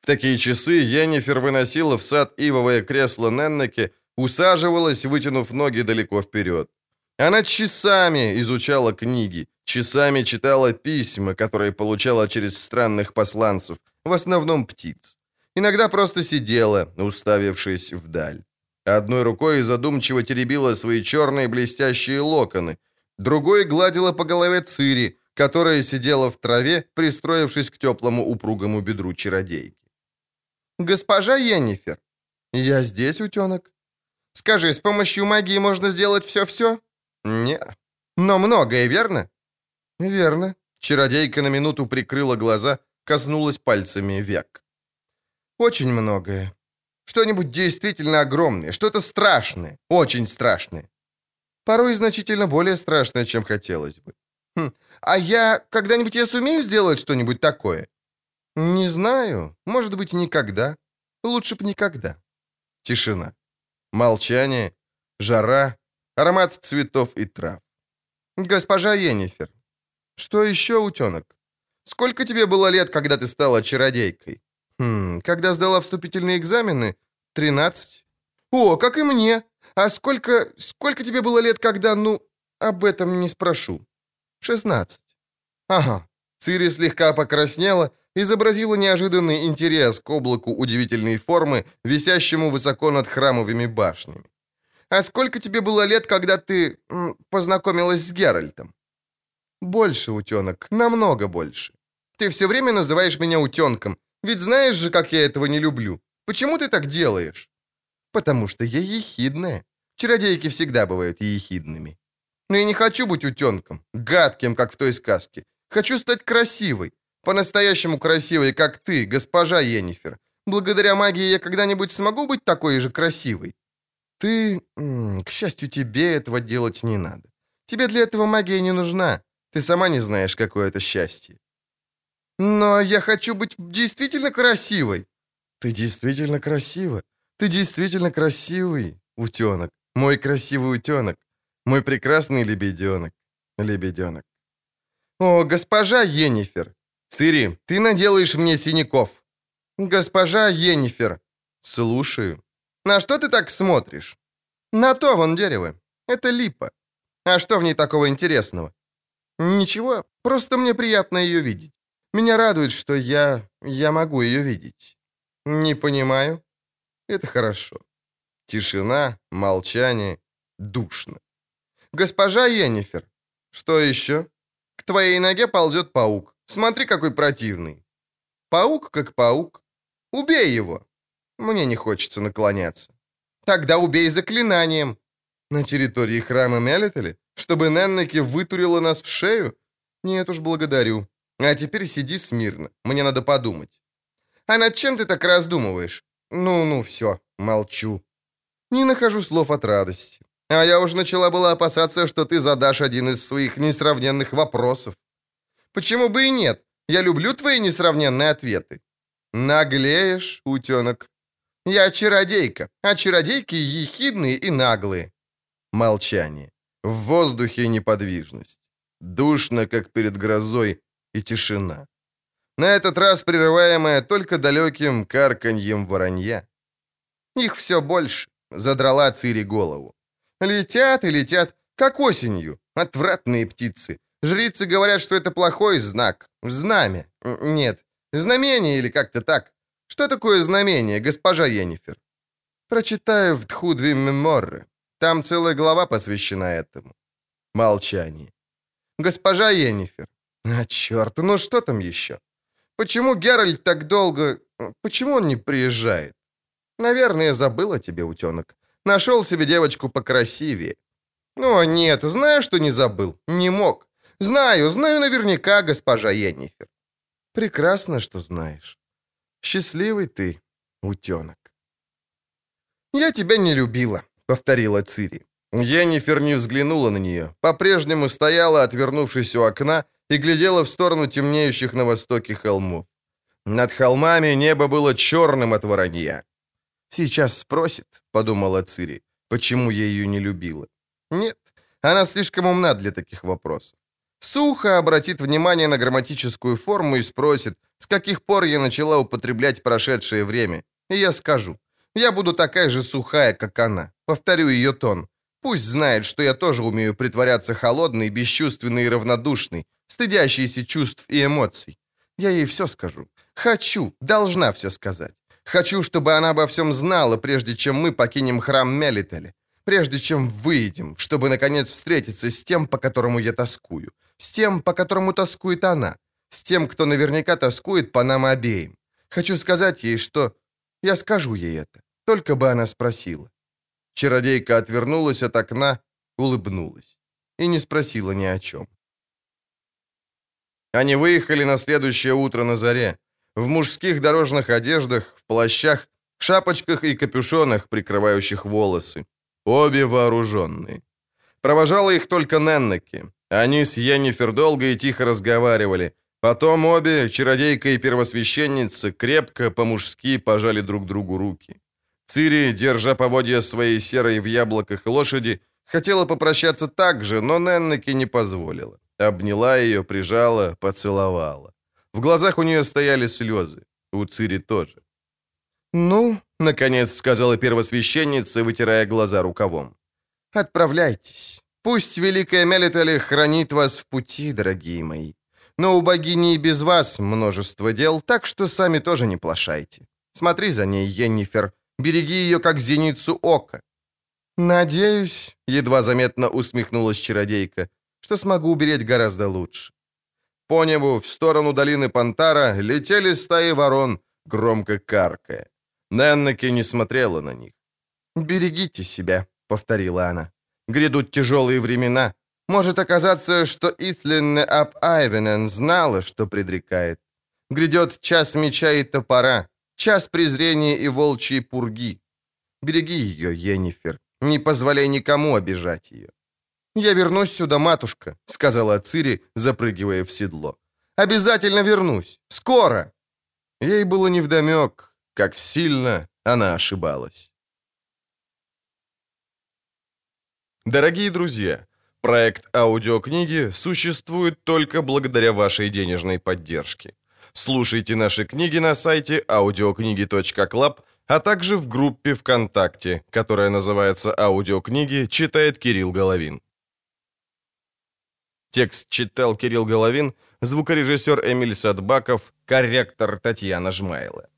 В такие часы Йеннифер выносила в сад ивовое кресло Неннеке, усаживалась, вытянув ноги далеко вперед. Она часами изучала книги, часами читала письма, которые получала через странных посланцев, в основном птиц. Иногда просто сидела, уставившись вдаль. Одной рукой задумчиво теребила свои черные блестящие локоны, другой гладила по голове Цири, которая сидела в траве, пристроившись к теплому упругому бедру чародейки. «Госпожа Йеннифер!» «Я здесь, утенок?» «Скажи, с помощью магии можно сделать все-все?» «Не. Но многое, верно?» «Верно». Чародейка на минуту прикрыла глаза, коснулась пальцами век. «Очень многое. Что-нибудь действительно огромное, что-то страшное, очень страшное. Порой значительно более страшное, чем хотелось бы. Хм. А я... Когда-нибудь я сумею сделать что-нибудь такое?» «Не знаю. Может быть, никогда. Лучше б никогда». Тишина. Молчание. Жара. Аромат цветов и трав. «Госпожа Енифер, что еще, утенок? Сколько тебе было лет, когда ты стала чародейкой?» «Хм, когда сдала вступительные экзамены? Тринадцать». «О, как и мне. А сколько... сколько тебе было лет, когда, ну, об этом не спрошу?» «Шестнадцать». «Ага». Цири слегка покраснела, изобразила неожиданный интерес к облаку удивительной формы, висящему высоко над храмовыми башнями. а сколько тебе было лет, когда ты м, познакомилась с Геральтом?» «Больше, утенок, намного больше. Ты все время называешь меня утенком, ведь знаешь же, как я этого не люблю. Почему ты так делаешь?» «Потому что я ехидная. Чародейки всегда бывают ехидными. Но я не хочу быть утенком, гадким, как в той сказке. Хочу стать красивой, по-настоящему красивой, как ты, госпожа Енифер. Благодаря магии я когда-нибудь смогу быть такой же красивой? Ты, к счастью, тебе этого делать не надо. Тебе для этого магия не нужна. Ты сама не знаешь, какое это счастье. Но я хочу быть действительно красивой. Ты действительно красива. Ты действительно красивый, утенок. Мой красивый утенок. Мой прекрасный лебеденок. Лебеденок. О, госпожа Енифер. Цири, ты наделаешь мне синяков. Госпожа Енифер. Слушаю. На что ты так смотришь? На то вон дерево. Это липа. А что в ней такого интересного? Ничего, просто мне приятно ее видеть. Меня радует, что я... я могу ее видеть. Не понимаю. Это хорошо. Тишина, молчание, душно. «Госпожа Йеннифер!» «Что еще?» «К твоей ноге ползет паук. Смотри, какой противный!» «Паук как паук. Убей его!» «Мне не хочется наклоняться». «Тогда убей заклинанием!» «На территории храма Мелитали? Чтобы Неннеки вытурила нас в шею? Нет уж, благодарю. А теперь сиди смирно. Мне надо подумать». «А над чем ты так раздумываешь?» «Ну-ну, все, молчу». Не нахожу слов от радости. А я уже начала была опасаться, что ты задашь один из своих несравненных вопросов. Почему бы и нет? Я люблю твои несравненные ответы. Наглеешь, утенок. Я чародейка, а чародейки ехидные и наглые. Молчание. В воздухе неподвижность. Душно, как перед грозой, и тишина. На этот раз прерываемая только далеким карканьем воронья. Их все больше, задрала Цири голову. Летят и летят, как осенью. Отвратные птицы. Жрицы говорят, что это плохой знак. Знамя. Нет, знамение или как-то так. Что такое знамение, госпожа Енифер? Прочитаю в Тхудви Меморре. Там целая глава посвящена этому. Молчание. Госпожа Енифер. А, черт, ну что там еще? Почему Геральт так долго... Почему он не приезжает? Наверное, забыла тебе, утенок. Нашел себе девочку покрасивее. О, нет, знаю, что не забыл. Не мог. Знаю, знаю наверняка, госпожа Енифер. Прекрасно, что знаешь. Счастливый ты, утенок. Я тебя не любила, повторила Цири. Енифер не взглянула на нее. По-прежнему стояла, отвернувшись у окна, и глядела в сторону темнеющих на востоке холмов. Над холмами небо было черным от воронья. «Сейчас спросит», — подумала Цири, почему я ее не любила. Нет, она слишком умна для таких вопросов. Сухо обратит внимание на грамматическую форму и спросит, с каких пор я начала употреблять прошедшее время. И я скажу, я буду такая же сухая, как она. Повторю ее тон. Пусть знает, что я тоже умею притворяться холодной, бесчувственной и равнодушной, стыдящейся чувств и эмоций. Я ей все скажу. Хочу, должна все сказать. Хочу, чтобы она обо всем знала, прежде чем мы покинем храм Мелитали. Прежде чем выйдем, чтобы, наконец, встретиться с тем, по которому я тоскую. С тем, по которому тоскует она. С тем, кто наверняка тоскует по нам обеим. Хочу сказать ей, что... Я скажу ей это. Только бы она спросила. Чародейка отвернулась от окна, улыбнулась. И не спросила ни о чем. Они выехали на следующее утро на заре в мужских дорожных одеждах, в плащах, шапочках и капюшонах, прикрывающих волосы. Обе вооруженные. Провожала их только Неннеки. Они с Йеннифер долго и тихо разговаривали. Потом обе, чародейка и первосвященница, крепко, по-мужски пожали друг другу руки. Цири, держа поводья своей серой в яблоках лошади, хотела попрощаться так же, но Неннеки не позволила. Обняла ее, прижала, поцеловала. В глазах у нее стояли слезы. У Цири тоже. «Ну», — наконец сказала первосвященница, вытирая глаза рукавом. «Отправляйтесь. Пусть Великая Мелитали хранит вас в пути, дорогие мои. Но у богини и без вас множество дел, так что сами тоже не плашайте. Смотри за ней, Йеннифер, береги ее, как зеницу ока». «Надеюсь», — едва заметно усмехнулась чародейка, «что смогу убереть гораздо лучше». По небу в сторону долины Пантара летели стаи ворон, громко каркая. Неннеки не смотрела на них. «Берегите себя», — повторила она. «Грядут тяжелые времена. Может оказаться, что Итленне ап Айвенен знала, что предрекает. Грядет час меча и топора, час презрения и волчьей пурги. Береги ее, Енифер, не позволяй никому обижать ее. «Я вернусь сюда, матушка», — сказала Цири, запрыгивая в седло. «Обязательно вернусь! Скоро!» Ей было невдомек, как сильно она ошибалась. Дорогие друзья, проект аудиокниги существует только благодаря вашей денежной поддержке. Слушайте наши книги на сайте audiokniги.club, а также в группе ВКонтакте, которая называется «Аудиокниги. Читает Кирилл Головин». Текст читал Кирилл Головин, звукорежиссер Эмиль Садбаков, корректор Татьяна Жмайла.